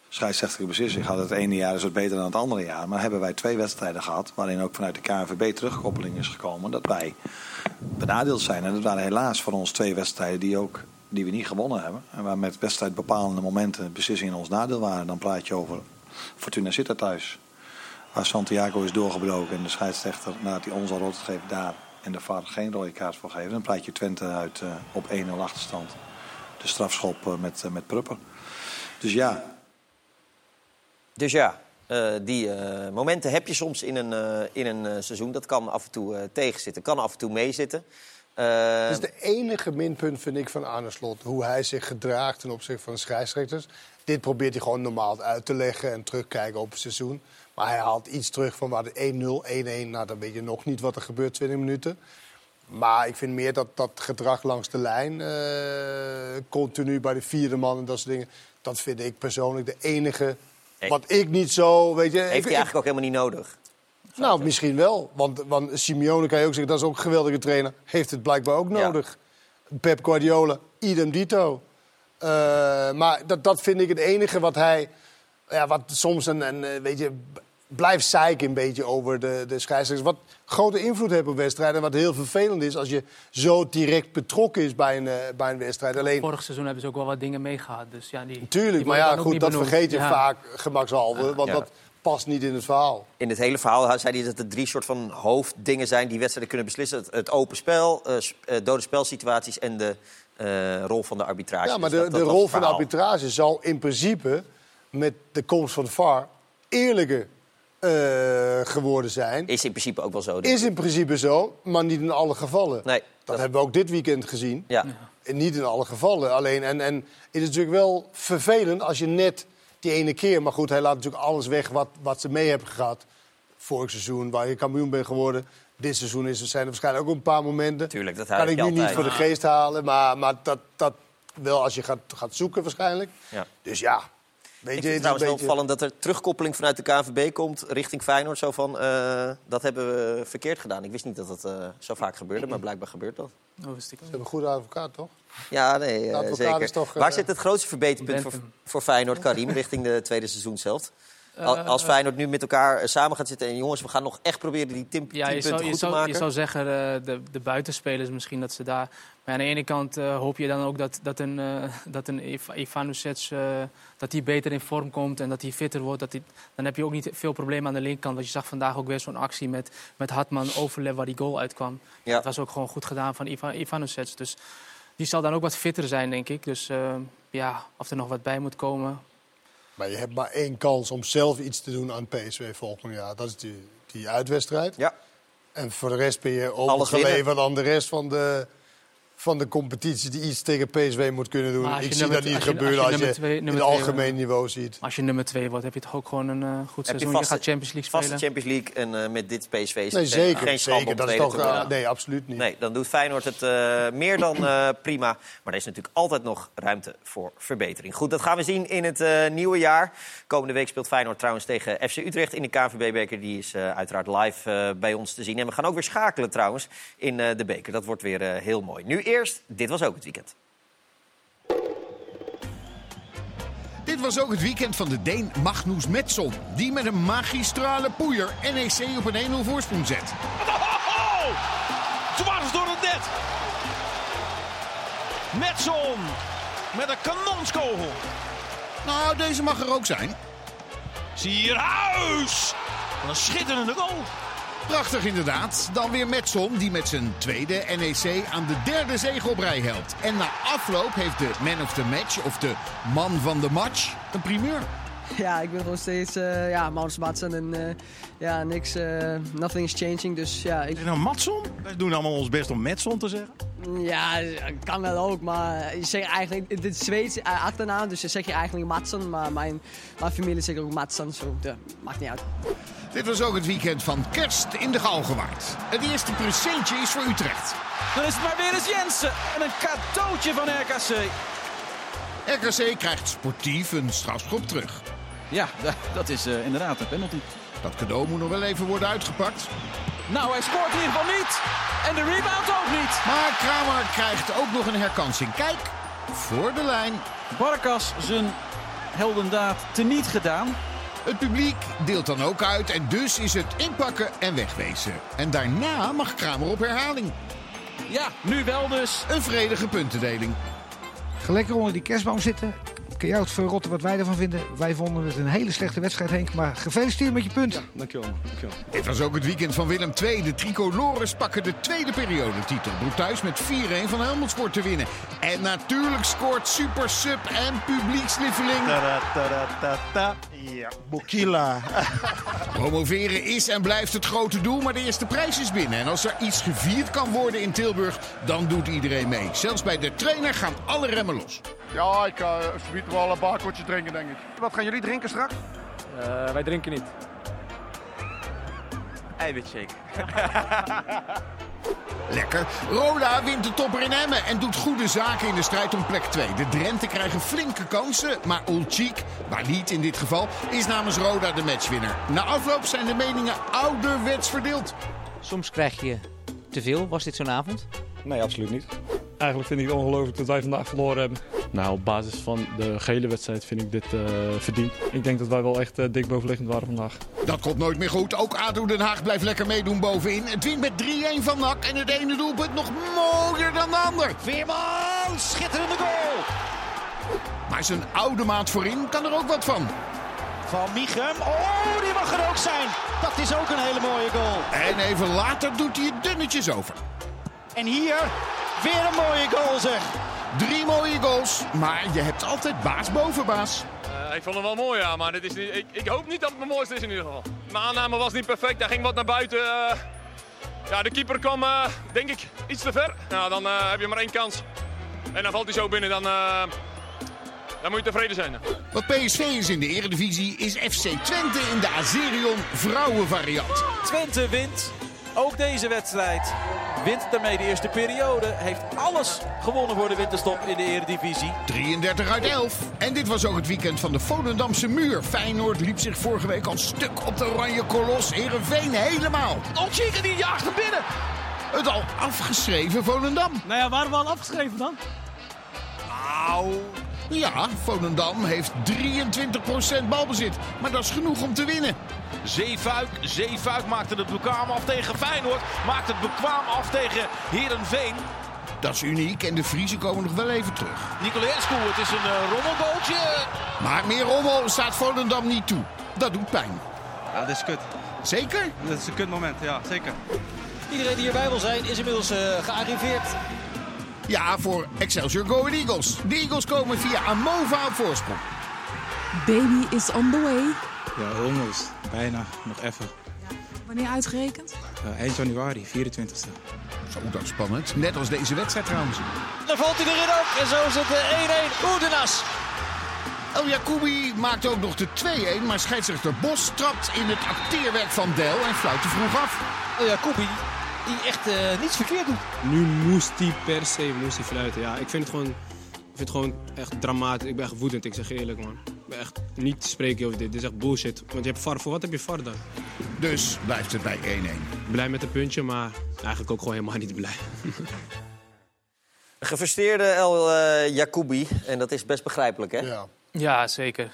Scheidsrechtelijke beslissing gaat het ene jaar is het beter dan het andere jaar. Maar hebben wij twee wedstrijden gehad waarin ook vanuit de KNVB terugkoppeling is gekomen dat wij benadeeld zijn. En dat waren helaas voor ons twee wedstrijden die, ook, die we niet gewonnen hebben. En waar met wedstrijdbepalende momenten beslissingen in ons nadeel waren. Dan praat je over Fortuna Sittard thuis. Waar Santiago is doorgebroken en de scheidsrechter nadat hij ons al rood gegeven daar en de VAR geen rode kaart voor geven. Dan praat je Twente uit uh, op 1-0 achterstand. De strafschop uh, met, uh, met Prupper. Dus ja, Dus ja, die momenten heb je soms in een, in een seizoen. Dat kan af en toe tegenzitten, kan af en toe meezitten. Dat is de enige minpunt, vind ik, van Arne Slot. Hoe hij zich gedraagt ten opzichte van de scheidsrechters. Dit probeert hij gewoon normaal uit te leggen en terugkijken op het seizoen. Maar hij haalt iets terug van waar de 1-0, 1-1. Nou, dan weet je nog niet wat er gebeurt 20 minuten. Maar ik vind meer dat dat gedrag langs de lijn, uh, continu bij de vierde man en dat soort dingen. Dat vind ik persoonlijk de enige. Hey. Wat ik niet zo, weet je. Heeft ik, hij eigenlijk ook helemaal niet nodig? Nou, misschien wel. Want, want Simeone kan je ook zeggen, dat is ook een geweldige trainer. Heeft het blijkbaar ook nodig. Ja. Pep Guardiola, idem dito. Uh, maar dat, dat vind ik het enige wat hij ja, wat soms een, een eh, weet je, blijft zeiken een beetje over de, de scheidsrechters. Wat grote invloed heeft op wedstrijden. En wat heel vervelend is als je zo direct betrokken is bij een, eh, bij een wedstrijd. Alleen, Vorig seizoen hebben ze ook wel wat dingen meegehad. Dus ja, die, tuurlijk, die maar ja, goed, dat benoemd. vergeet je Ja. vaak gemakshalve. Want Ja. dat past niet in het verhaal. In het hele verhaal zei hij dat er drie soort van hoofddingen zijn die wedstrijden kunnen beslissen. Het, het open spel, eh, dode spelsituaties en de eh, rol van de arbitrage. Ja, maar Dus de, dat- rol van de arbitrage zal in principe met de komst van de VAR eerlijker geworden zijn. Is in principe ook wel zo. Is in principe zo, maar niet in alle gevallen. Nee, dat, hebben we ook dit weekend gezien. Ja. En niet in alle gevallen. Alleen, en, en het is natuurlijk wel vervelend als je net die ene keer... maar goed, hij laat natuurlijk alles weg wat, wat ze mee hebben gehad. Vorig seizoen, waar je kampioen bent geworden. Dit seizoen is, er zijn er waarschijnlijk ook een paar momenten. Tuurlijk, dat kan ik nu niet voor de geest halen. Maar, maar dat, dat wel als je gaat, gaat zoeken waarschijnlijk. Ja. Dus ja, weet Ik je, vind het trouwens wel opvallend dat er terugkoppeling vanuit de KNVB komt richting Feyenoord. Zo van, eh, dat hebben we verkeerd gedaan. Ik wist niet dat dat eh, zo vaak gebeurde, maar blijkbaar gebeurt dat. Oh, wist ik Ze hebben een goede advocaat, toch? Ja, nee, eh, zeker. toch, Waar zit het grootste verbeterpunt voor, voor Feyenoord, Karim, richting de tweede seizoenshelft? Eh, Als Feyenoord nu met elkaar eh, samen gaat zitten en jongens, we gaan nog echt proberen die tien, tien Ja, je punten zou, goed je, te maken. je zou zeggen, eh, de, de buitenspelers misschien dat ze daar... Maar aan de ene kant hoop je dan ook dat, dat een, dat een Iv- Ivanovic, eh, dat hij beter in vorm komt en dat hij fitter wordt. Dat hij, dan heb je ook niet veel problemen aan de linkerkant. Want je zag vandaag ook weer zo'n actie met, met Hartman overlap waar die goal uitkwam. Ja. Dat was ook gewoon goed gedaan van Iva, Ivanovic. Dus die zal dan ook wat fitter zijn, denk ik. Dus ja, of er nog wat bij moet komen. Maar je hebt maar één kans om zelf iets te doen aan PSV volgend jaar. Dat is die, die uitwedstrijd. Ja. En voor de rest ben je overgeleverd aan de rest van de, van de competitie die iets tegen PSV moet kunnen doen. Als je Ik zie dat niet als je- gebeuren als als je je, twee- in het twee, algemeen niveau ziet. Als je nummer twee wordt, heb je toch ook gewoon een eh, goed Heb je seizoen. Je, vaste- gaat Champions League Vaste spelen. Champions League en eh, met dit PSV is Nee, het zeker. geen schande zeker. om Dat is toch, eh, nee, absoluut niet. Nee, dan doet Feyenoord het eh, meer dan eh, prima. Maar er is natuurlijk altijd nog ruimte voor verbetering. Goed, dat gaan we zien in het eh, nieuwe jaar. Komende week speelt Feyenoord trouwens tegen FC Utrecht in de KNVB-beker. Die is eh, uiteraard live eh, bij ons te zien. En we gaan ook weer schakelen trouwens in eh, de beker. Dat wordt weer eh, heel mooi. Nu eerst, dit was ook het weekend. Dit was ook het weekend van de Deen Magnus Metson. Die met een magistrale poeier NEC op een 1-0 voorsprong zet. Oh! Dwars door het net. Metson met een kanonskogel. Nou, deze mag er ook zijn. Sierhuis. Wat een schitterende goal. Prachtig inderdaad. Dan weer Metson, die met zijn tweede NEC aan de derde zege op rij helpt. En na afloop heeft de man of the match, of de man van de match, een primeur. Ja, ik ben gewoon steeds eh ja, Maurits Matsen en eh, ja, niks, eh, nothing is changing. Dus ja, ik, Is het nou Matson? Wij doen allemaal ons best om Metson te zeggen. ja, kan wel ook, maar je zegt eigenlijk, dit is Zweeds achternaam, dus dan zeg je eigenlijk Matsen, maar mijn, mijn familie zegt ook Matsen, zo, ja, maakt niet uit. Dit was ook het weekend van kerst in de Galgenwaard. Het eerste presentje is voor Utrecht. Dan is het maar weer eens Jensen. En een cadeautje van RKC. RKC krijgt sportief een strafschop terug. Ja, dat is eh, inderdaad een penalty. Dat cadeau moet nog wel even worden uitgepakt. Nou, hij scoort in ieder geval niet. En de rebound ook niet. Maar Kramer krijgt ook nog een herkansing. Kijk, voor de lijn. Barkas zijn heldendaad teniet gedaan. Het publiek deelt dan ook uit en dus is het inpakken en wegwezen. En daarna mag Kramer op herhaling. Ja, nu wel dus. Een vredige puntendeling. Ga lekker onder die kerstboom zitten. Kun jij het verrotten wat wij ervan vinden? Wij vonden het een hele slechte wedstrijd, Henk. Maar gefeliciteerd met je punt. Dankjewel. dankjewel. Dit was ook het weekend van Willem II. De tricolores pakken de tweede periodetitel. Door thuis met 4-1 van Helmond Sport te winnen. En natuurlijk scoort super sub en publiekslieveling. Ja, Bokila. Promoveren is en blijft het grote doel, maar de eerste prijs is binnen. En als er iets gevierd kan worden in Tilburg, dan doet iedereen mee. Zelfs bij de trainer gaan alle remmen los. Ja, ik ga alsjeblieft wel een barcootje drinken, denk ik. Wat gaan jullie drinken straks? wij drinken niet. Eiwitshake. Lekker. Roda wint de topper in Emmen en doet goede zaken in de strijd om plek 2. De Drenthe krijgen flinke kansen, maar Ulchik, maar niet in dit geval, is namens Roda de matchwinnaar. Na afloop zijn de meningen ouderwets verdeeld. Soms krijg je te veel. Was dit zo'n avond? Nee, absoluut niet. Eigenlijk vind ik het ongelooflijk dat wij vandaag verloren hebben. Nou, op basis van de gehele wedstrijd vind ik dit eh verdiend. Ik denk dat wij wel echt eh, dik bovenliggend waren vandaag. Dat komt nooit meer goed. Ook ADO Den Haag blijft lekker meedoen bovenin. Het wint met 3-1 van NAC. En het ene doelpunt nog mooier dan de ander. Veerman, schitterende goal. Maar zijn oude maat voorin kan er ook wat van. Van Michem. Oh, die mag er ook zijn. Dat is ook een hele mooie goal. En even later doet hij het dunnetjes over. En hier weer een mooie goal zeg. Drie mooie goals, maar je hebt altijd baas boven baas. Eh, ik vond hem wel mooi, ja, maar dit is niet, ik, ik hoop niet dat het mijn mooiste is in ieder geval. Mijn aanname was niet perfect, hij ging wat naar buiten. eh. ja, de keeper kwam, eh, denk ik, iets te ver. Nou, dan eh, heb je maar één kans. En dan valt hij zo binnen, dan, eh, dan moet je tevreden zijn. Wat PSV is in de Eredivisie is FC Twente in de Azerion vrouwenvariant. Twente wint ook deze wedstrijd. Wint daarmee de eerste periode. Heeft alles gewonnen voor de winterstop in de Eredivisie. 33 uit 11. En dit was ook het weekend van de Volendamse muur. Feyenoord liep zich vorige week al stuk op de oranje kolos. Heerenveen helemaal. Onchique die jaagt er binnen. Het al afgeschreven Volendam. Nou ja, waren we al afgeschreven dan? Nou... Ja, Volendam heeft 23% balbezit. Maar dat is genoeg om te winnen. Zeefuik, Zeefuik maakte het bekwaam af tegen Feyenoord. Maakt het bekwaam af tegen Herenveen. Dat is uniek en de Vriezen komen nog wel even terug. Nicolescu, het is een uh, rommelgootje. Maar meer rommel staat Volendam niet toe. Dat doet pijn. Ja, dit is kut. Zeker? Dit is een kut moment, ja, zeker. Iedereen die hierbij wil zijn is inmiddels eh, gearriveerd. Ja, voor Excelsior Go Ahead Eagles. De Eagles komen via Amova op voorsprong. Baby is on the way. Ja, almost. Bijna. Nog even. Wanneer uitgerekend? Uh, eind januari, 24e. Zo, dat is spannend. Net als deze wedstrijd trouwens. Dan valt hij erin ook. En zo is het eh, 1-1. Oedenas. El Jacoubi maakt ook nog de 2-1. Maar scheidsrechter Bos trapt in het acteerwerk van Del en fluit te vroeg af. El Jacoubi, die echt uh, niets verkeerd doet. Nu moest hij per se moest hij fluiten. Ja, ik vind het gewoon, ik vind het gewoon echt dramatisch. Ik ben echt woedend, ik zeg eerlijk man. Ik ben echt niet te spreken over dit. Dit is echt bullshit. Want je hebt VAR, voor wat heb je VAR dan? Dus blijft het bij 1-1. Blij met een puntje, maar eigenlijk ook gewoon helemaal niet blij. Een gefrustreerde El uh, Jacoubi. En dat is best begrijpelijk, hè? Ja, Ja, zeker.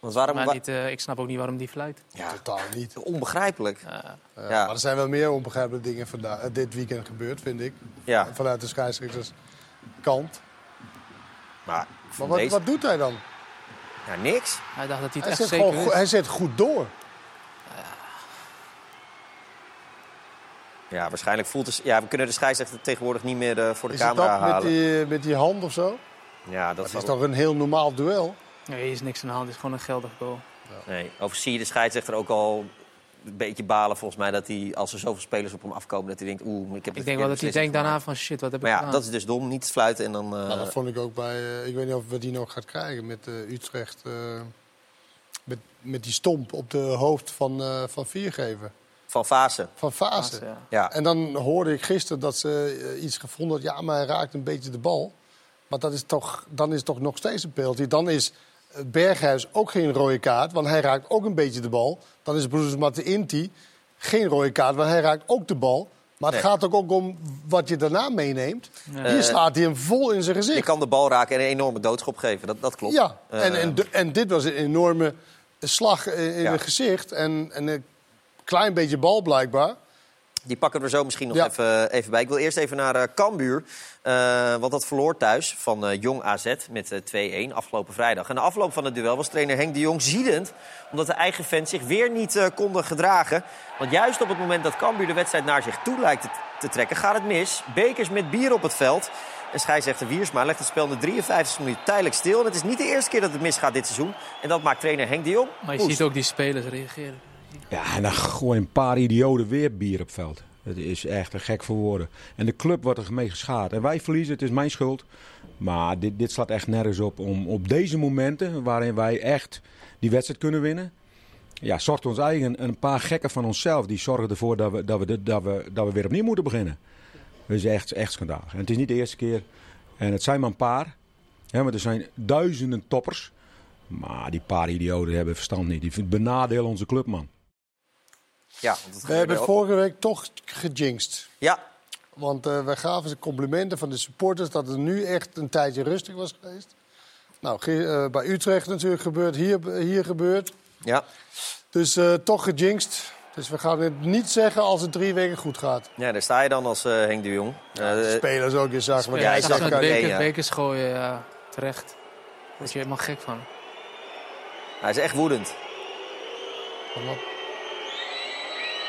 Want waarom... Maar niet, eh, ik snap ook niet waarom die fluit. Ja, totaal niet. Onbegrijpelijk. Ja, Ja. Maar er zijn wel meer onbegrijpelijke dingen vandaag, eh, dit weekend gebeurd, vind ik. Ja. Vanuit de scheidsrechters kant. Maar, Maar wat, deze- wat doet hij dan? Ja, niks. Hij dacht dat hij het Hij echt zet, zeker gewoon, hij zet goed door. Ja, waarschijnlijk voelt het... Ja, we kunnen de scheidsrechter tegenwoordig niet meer eh, voor de Is camera dat met die, met die hand of zo? Ja, dat Dat is toch een heel normaal duel? Nee, is niks aan de hand. Het is gewoon een geldig goal. Nee, over zie je de scheidsrechter ook al een beetje balen volgens mij... dat hij, als er zoveel spelers op hem afkomen, dat hij denkt... oeh, ik heb Ik denk wel dat hij denkt daarna van shit, wat heb ik Maar ja, gedaan? dat is dus dom. Niet fluiten en dan... eh, Nou, dat vond ik ook bij... eh, ik weet niet of we die nog gaat krijgen met eh, Utrecht. eh, met, met die stomp op de hoofd van, eh van Viergever. Van Fase. Van Fase. Fase, ja. Ja. En dan hoorde ik gisteren dat ze iets gevonden had. Ja, maar hij raakt een beetje de bal. Maar dat is toch, dan is het toch nog steeds een penalty. Dan is Berghuis ook geen rode kaart, want hij raakt ook een beetje de bal. Dan is Bruce Matte Inti geen rode kaart, want hij raakt ook de bal. Maar het Nee. gaat ook, ook om wat je daarna meeneemt. Hier slaat hij hem vol in zijn gezicht. Je kan de bal raken en een enorme doodschop geven. Dat, dat klopt. Ja, Eh, en, en, dit was een enorme slag in in Ja. het gezicht. En, en een klein beetje bal blijkbaar. Die pakken we er zo misschien nog Ja. even, even bij. Ik wil eerst even naar eh Cambuur. Eh, want dat verloor thuis van eh, Jong AZ met eh, 2-1 afgelopen vrijdag. En de afloop van het duel was trainer Henk de Jong ziedend... omdat de eigen fans zich weer niet eh, konden gedragen. Want juist op het moment dat Cambuur de wedstrijd naar zich toe lijkt te, te trekken... gaat het mis. Bekers met bier op het veld. En scheidsrechter Wiersma legt het spel in de 53 minuut tijdelijk stil. En het is niet de eerste keer dat het misgaat dit seizoen. En dat maakt trainer Henk de Jong Maar je ziet ook die spelers reageren. Ja, en dan gooien een paar idioten weer bier op veld. Het is echt een gek voor woorden. En de club wordt er mee geschaad. En wij verliezen, het is mijn schuld. Maar dit, dit slaat echt nergens op om op deze momenten, waarin wij echt die wedstrijd kunnen winnen. Ja, zorgt ons eigen een paar gekken van onszelf. Die zorgen ervoor dat we, dat we, dat we, dat we weer opnieuw moeten beginnen. Dat is echt, echt schandalig. En het is niet de eerste keer. En het zijn maar een paar. Hè, want er zijn duizenden toppers. Maar die paar idioten hebben verstand niet. Die benadelen onze club, man. Ja, want We hebben vorige week toch gejinxed. Ja. Want eh we gaven ze complimenten van de supporters dat het nu echt een tijdje rustig was geweest. Nou, eh, bij Utrecht natuurlijk gebeurd, hier, hier gebeurd. Ja. Dus eh, toch gejinxed. Dus we gaan het niet zeggen als het drie weken goed gaat. Ja, daar sta je dan als eh, Henk de Jong. Eh, de spelers ook, je zag. Ja, hij zag beker, bekers gooien, ja, terecht. Daar word je helemaal gek van. Hij is echt woedend.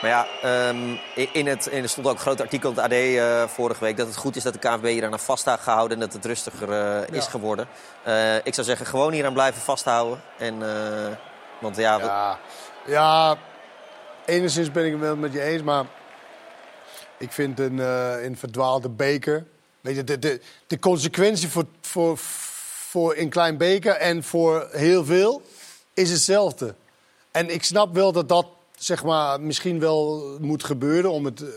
Maar ja, ehm, in het, in, er stond ook een groot artikel in het AD eh, vorige week... dat het goed is dat de KNVB hier aan vast heeft gehouden... en dat het rustiger eh, is geworden. Eh, ik zou zeggen, gewoon hier aan blijven vasthouden. En, want ja, we- Ja, ja, enigszins ben ik het wel met je eens, maar ik vind een, een verdwaalde beker. Weet je, de, de, de consequentie voor, voor, voor een klein beker en voor heel veel is hetzelfde. En ik snap wel dat dat zeg maar, misschien wel moet gebeuren om, het, eh,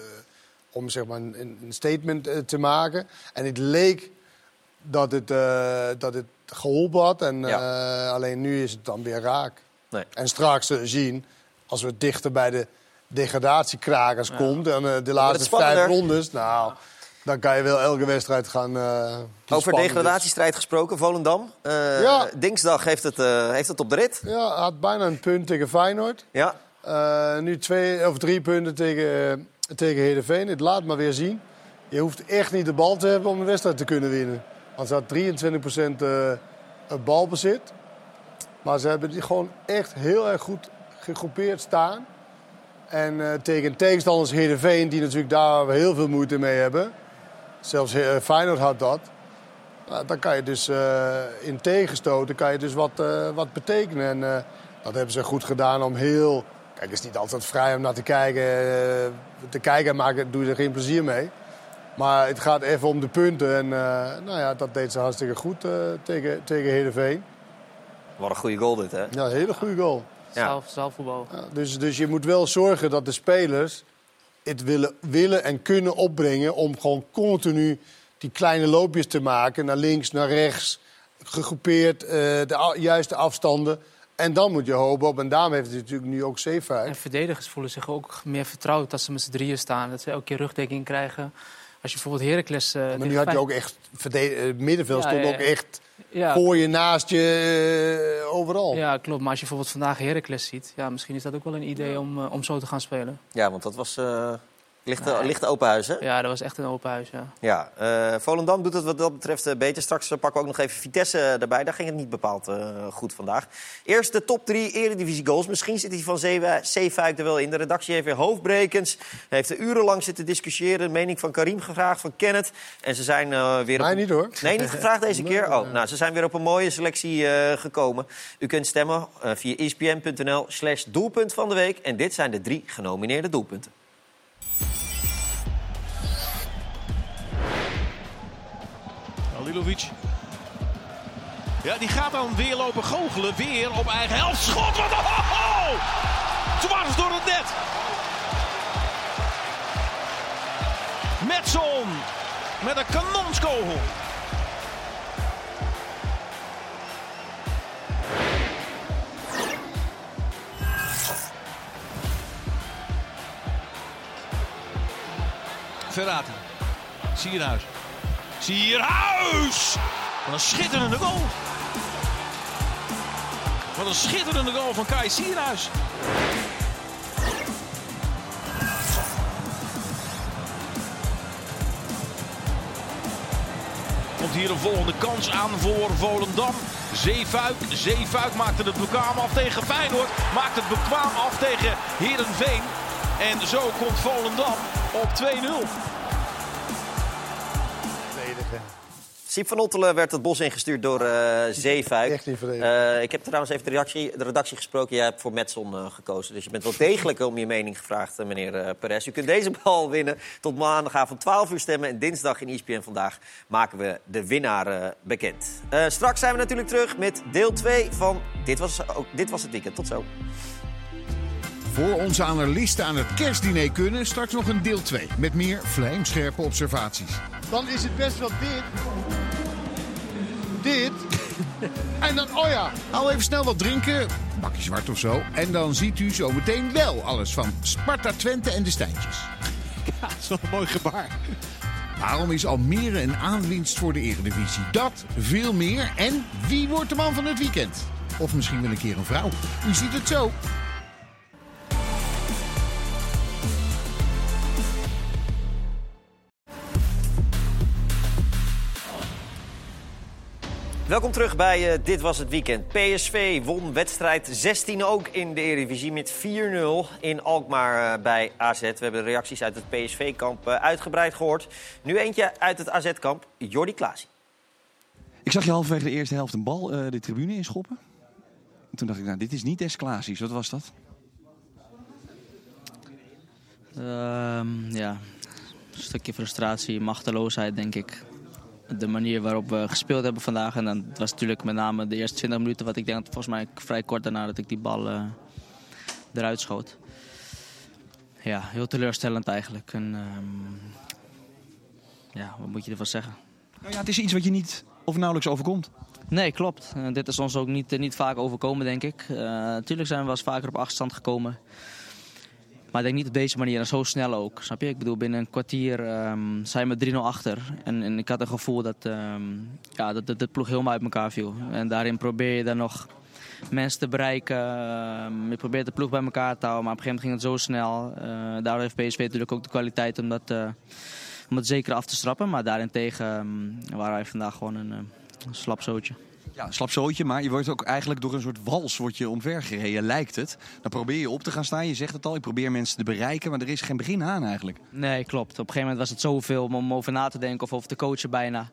om zeg maar, een, een statement eh, te maken. En het leek dat het, eh, dat het geholpen had. En, alleen nu is het dan weer raak. Nee. En straks zien, als we dichter bij de degradatiekrakers komt... en de laatste vijf rondes, nou, dan kan je wel elke wedstrijd gaan... die over degradatiestrijd gesproken, Volendam. Ja. Dinsdag heeft het, heeft het op de rit. Ja, had bijna een punt tegen Feyenoord. Ja. Eh, nu twee of drie punten tegen, eh, tegen Heerenveen. Het laat maar weer zien. Je hoeft echt niet de bal te hebben om een wedstrijd te kunnen winnen. Want ze had 23% eh, balbezit. Maar ze hebben die gewoon echt heel erg goed gegroepeerd staan. En tegen tegenstanders Heerenveen, die natuurlijk daar heel veel moeite mee hebben. Zelfs Feyenoord had dat. Nou, dan kan je dus in tegenstoten kan je dus wat, wat betekenen. En dat hebben ze goed gedaan om heel... Kijk, het is niet altijd vrij om naar te kijken. eh, te kijken en maken, doe je er geen plezier mee. Maar het gaat even om de punten. En eh, nou ja, dat deed ze hartstikke goed eh, tegen, tegen Heerenveen. Wat een goede goal dit, hè? Ja, een hele goede goal. Zelf, zelfvoetbal. Ja, dus, dus je moet wel zorgen dat de spelers het willen, willen en kunnen opbrengen... om gewoon continu die kleine loopjes te maken. Naar links, naar rechts, gegroepeerd, eh, de juiste afstanden. En dan moet je hopen op. En daarom heeft het natuurlijk nu ook Zeefuik. En verdedigers voelen zich ook meer vertrouwd als ze met z'n drieën staan. Dat ze elke keer rugdekking krijgen. Als je bijvoorbeeld Heracles... eh, Maar nu had je ook echt... eh, Het middenveld Ja, stond ja, ook echt Ja. voor je, naast je, eh, overal. Ja, klopt. Maar als je bijvoorbeeld vandaag Heracles ziet... Ja, misschien is dat ook wel een idee om, om zo te gaan spelen. Ja, want dat was eh lichte, Nee. lichte open huis, hè? Ja, dat was echt een open huis, ja. Ja, eh, Volendam doet het wat dat betreft eh, beter. Straks eh, pakken we ook nog even Vitesse erbij. Daar ging het niet bepaald eh, goed vandaag. Eerst de top drie eredivisie goals. Misschien zit die van Zeefuik er wel in. De redactie heeft weer hoofdbrekens. Heeft er urenlang zitten discussiëren. De mening van Karim gevraagd, van Kenneth. En ze zijn eh, weer... Mij op... niet, hoor. Nee, niet gevraagd deze Nee, keer? nee, Oh, nou, ze zijn weer op een mooie selectie eh, gekomen. U kunt stemmen via espn.nl slash doelpunt van de week. En dit zijn de drie genomineerde doelpunten. Alilovic. Ja, die gaat dan weer lopen goochelen. Weer op eigen helft. Schot! Wat een... Oh, door het net. Metson. Met een kanonskogel. Verraten. Sierhuis. Sierhuis! Wat een schitterende goal. Wat een schitterende goal van Kai Sierhuis. Komt hier een volgende kans aan voor Volendam. Zeefuik. Zeefuik maakte het bekwaam af tegen Feyenoord. Maakt het bekwaam af tegen Heerenveen. En zo komt Volendam op 2-0. Siep van Ottelen werd het bos ingestuurd door eh Zeefuik. Echt niet. Eh, ik heb trouwens even de redactie, de redactie gesproken. Jij hebt voor Metson eh, gekozen. Dus je bent wel degelijk om je mening gevraagd, meneer eh, Perez. U kunt deze bal winnen tot maandagavond 12 uur stemmen. En dinsdag in ESPN Vandaag maken we de winnaar bekend. Eh, straks zijn we natuurlijk terug met deel 2 van Dit was, ook, dit was het weekend. Tot zo. Voor onze analisten aan het kerstdiner kunnen straks nog een deel 2 met meer vlijmscherpe observaties. Dan is het best wel dit. Dit. En dan, oh ja. Hou even snel wat drinken, bakje zwart of zo. En dan ziet u zo meteen wel alles van Sparta Twente en de Stijntjes. Ja, dat is wel een mooi gebaar. Waarom is Almere een aanwinst voor de Eredivisie? Dat, veel meer. En wie wordt de man van het weekend? Of misschien wel een keer een vrouw. U ziet het zo. Welkom terug bij uh, Dit Was Het Weekend. PSV won wedstrijd 16 ook in de Eredivisie met 4-0 in Alkmaar uh, bij AZ. We hebben de reacties uit het PSV-kamp uh, uitgebreid gehoord. Nu eentje uit het AZ-kamp, Jordi Klaasie. Ik zag je halverwege de eerste helft een bal de tribune inschoppen. En toen dacht ik, nou, dit is niet des Klaasies. Wat was dat? Um, ja, een stukje frustratie, machteloosheid denk ik de manier waarop we gespeeld hebben vandaag. En dan was natuurlijk met name de eerste 20 minuten, wat ik denk volgens mij vrij kort daarna dat ik die bal uh, eruit schoot. Ja, heel teleurstellend eigenlijk. En, um, ja, wat moet je ervan zeggen? Nou ja, het is iets wat je niet of nauwelijks overkomt. Nee, klopt. Uh, dit is ons ook niet, uh, niet vaak overkomen, denk ik. Natuurlijk zijn we wel eens vaker op achterstand gekomen. Maar ik denk niet op deze manier en zo snel ook. Snap je? Ik bedoel, binnen een kwartier um, zijn we 3-0 achter. En, en, ik had het gevoel dat, um, ja, dat, dat, ploeg helemaal uit elkaar viel. En daarin probeer je dan nog mensen te bereiken. Um, je probeert de ploeg bij elkaar te houden. Maar op een gegeven moment ging het zo snel. Uh, daardoor heeft PSV natuurlijk ook de kwaliteit om dat, uh, om dat zeker af te strappen. Maar daarentegen waren wij vandaag gewoon een, een slap zootje. Ja, slap zootje, maar je wordt ook eigenlijk door een soort wals wordt je omvergereden, lijkt het. Dan probeer je op te gaan staan, je zegt het al, ik probeer mensen te bereiken, maar er is geen begin aan eigenlijk. Nee, klopt. Op een gegeven moment was het zoveel om over na te denken of over te coachen bijna.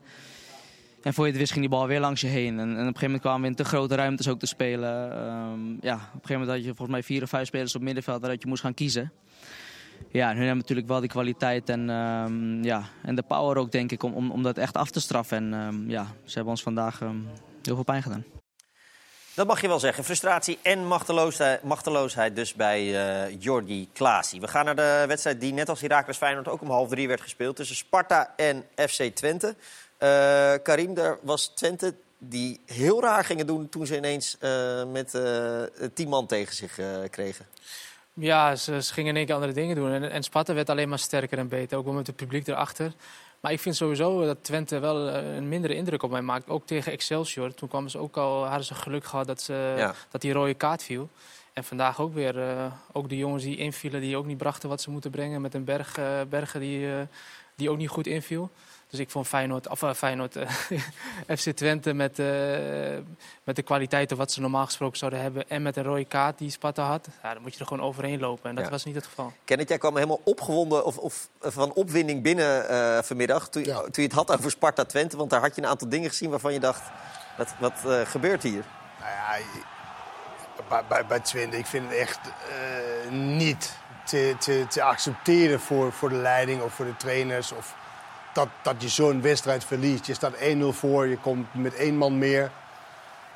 En voor je het wist ging die bal weer langs je heen. En, op een gegeven moment kwamen we in te grote ruimtes ook te spelen. Um, ja, op een gegeven moment had je volgens mij vier of vijf spelers op middenveld waaruit je moest gaan kiezen. Ja, en hun hebben natuurlijk wel die kwaliteit en, um, ja, en de power ook, denk ik, om, om, om dat echt af te straffen. En um, ja, ze hebben ons vandaag heel veel pijn gedaan. Dat mag je wel zeggen. Frustratie en machteloosheid, machteloosheid dus bij uh, Jordi Klaasie. We gaan naar de wedstrijd die net als Heracles Feyenoord ook om half drie werd gespeeld. Tussen Sparta en FC Twente. Uh, Karim, daar was Twente die heel raar gingen doen toen ze ineens uh, met tien man tegen zich kregen. Ja, ze, ze, gingen in één keer andere dingen doen. En, en Sparta werd alleen maar sterker en beter. Ook wel met het publiek erachter. Maar ik vind sowieso dat Twente wel een mindere indruk op mij maakt. Ook tegen Excelsior. Toen kwamen ze ook al, hadden ze geluk gehad dat, ze, ja. dat die rode kaart viel. En vandaag ook weer. Uh, ook de jongens die invielen, die ook niet brachten wat ze moeten brengen. Met een berg, uh, bergen die, uh, die ook niet goed inviel. Dus ik vond Feyenoord, of Feyenoord, FC Twente met, met de kwaliteiten wat ze normaal gesproken zouden hebben. En met een rode kaart die Sparta had. Ja, dan moet je er gewoon overheen lopen. En dat ja. was niet het geval. Kenneth, jij kwam helemaal opgewonden of, of van opwinding binnen uh, vanmiddag. Toen, ja. toen je het had over Sparta Twente. Want daar had je een aantal dingen gezien waarvan je dacht, wat, wat uh, gebeurt hier? Nou ja, bij, bij, bij Twente, ik vind het echt uh, niet te, te, te accepteren voor, voor de leiding of voor de trainers. Of dat, dat je zo'n wedstrijd verliest. Je staat 1-0 voor, je komt met één man meer.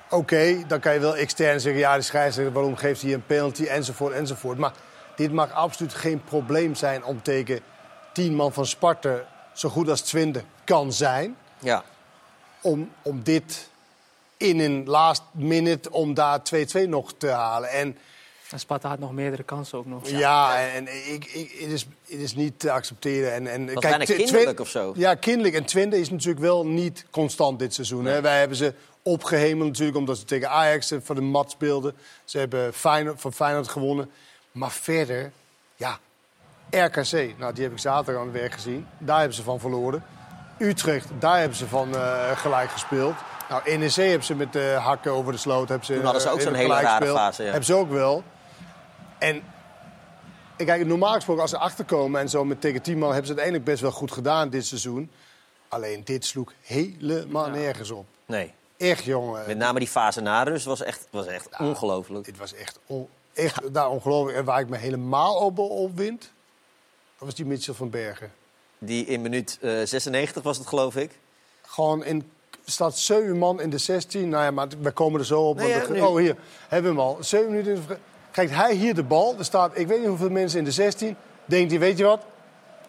Oké, okay, dan kan je wel extern zeggen... ja, de scheidsrechter, waarom geeft hij een penalty, enzovoort, enzovoort. Maar dit mag absoluut geen probleem zijn om tegen tien man van Sparta... zo goed als Twente kan zijn. Ja. Om, om dit in een last minute, om daar 2-2 nog te halen. En... En Sparta had nog meerdere kansen ook nog. Ja, ja en ik, ik, het, is, het is niet te accepteren. En, en, Was kijk, kinderlijk of zo? Ja, kinderlijk. En Twente is natuurlijk wel niet constant dit seizoen. Nee. Hè? Wij hebben ze opgehemeld natuurlijk, omdat ze tegen Ajax voor de mat speelden. Ze hebben Feyenoord, van Feyenoord gewonnen. Maar verder, ja, RKC, nou, die heb ik zaterdag aan het werk gezien. Daar hebben ze van verloren. Utrecht, daar hebben ze van uh, gelijk gespeeld. Nou, NEC hebben ze met de uh, hakken over de sloot. Hebben ze, Toen hadden ze ook zo'n hele rare gespeeld. fase. Ja. Hebben ze ook wel. En kijk, normaal gesproken als ze achterkomen en zo met tegen 10 man... hebben ze het uiteindelijk best wel goed gedaan dit seizoen. Alleen dit sloeg helemaal ja. nergens op. Nee. Echt, jongen. Met name die fase na rust was echt, was echt ongelooflijk. Het was echt, on, echt ja. daar ongelooflijk. En waar ik me helemaal op opwind, dat was die Mitchell van Bergen. Die in minuut uh, 96 was het, geloof ik. Gewoon in staat zeven man in de 16. Nou ja, maar we komen er zo op. Nee, ja, de, oh, hier hebben we hem al. Zeven minuten in de... Krijgt hij hier de bal. Er staat, ik weet niet hoeveel mensen in de 16. Denkt hij, weet je wat?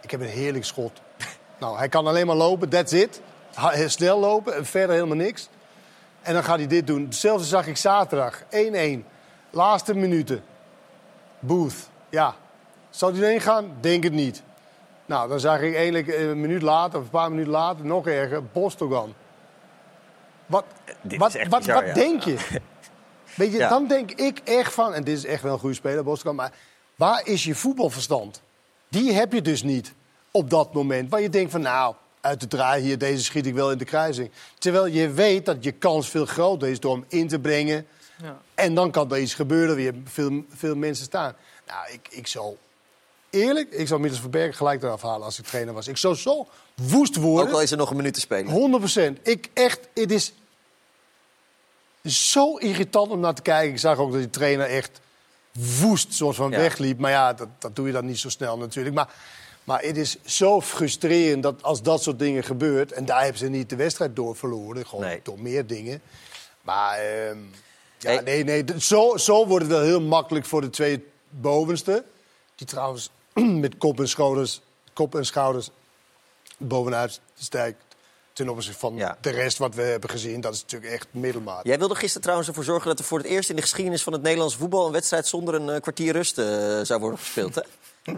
Ik heb een heerlijk schot. nou, hij kan alleen maar lopen, that's it. Heel snel lopen en verder helemaal niks. En dan gaat hij dit doen. Hetzelfde zag ik zaterdag. 1-1. Laatste minuten. Booth. Ja. Zou hij erheen gaan? Denk het niet. Nou, dan zag ik eigenlijk een minuut later, of een paar minuten later, nog erger, Bostogan. Wat, wat, wat, bizar, wat ja. denk je? Weet je, Ja. dan denk ik echt van, en dit is echt wel een goede speler, Bostogan, maar waar is je voetbalverstand? Die heb je dus niet op dat moment. Waar je denkt van, nou, uit de draai hier, deze schiet ik wel in de kruising. Terwijl je weet dat je kans veel groter is door hem in te brengen. Ja. En dan kan er iets gebeuren, weer veel, veel mensen staan. Nou, ik, ik zou eerlijk, ik zou Middels Verbergen gelijk eraf halen als ik trainer was. Ik zou zo woest worden. Ook al is er nog een minuut te spelen. 100 procent. Ik echt, het is zo irritant om naar te kijken. Ik zag ook dat die trainer echt woest soort van Ja. wegliep. Maar ja, dat, dat doe je dan niet zo snel natuurlijk. Maar, maar het is zo frustrerend dat als dat soort dingen gebeurt... en daar hebben ze niet de wedstrijd door verloren, gewoon door meer dingen. Maar ehm, ja, nee, nee, zo, zo wordt het wel heel makkelijk voor de twee bovenste. Die trouwens met kop en schouders, kop en schouders bovenuit stijgt ten opzichte van de rest wat we hebben gezien. Dat is natuurlijk echt middelmaat. Jij wilde gisteren trouwens ervoor zorgen dat er voor het eerst in de geschiedenis van het Nederlandse voetbal een wedstrijd zonder een eh, kwartier rust eh, zou worden gespeeld. Hè?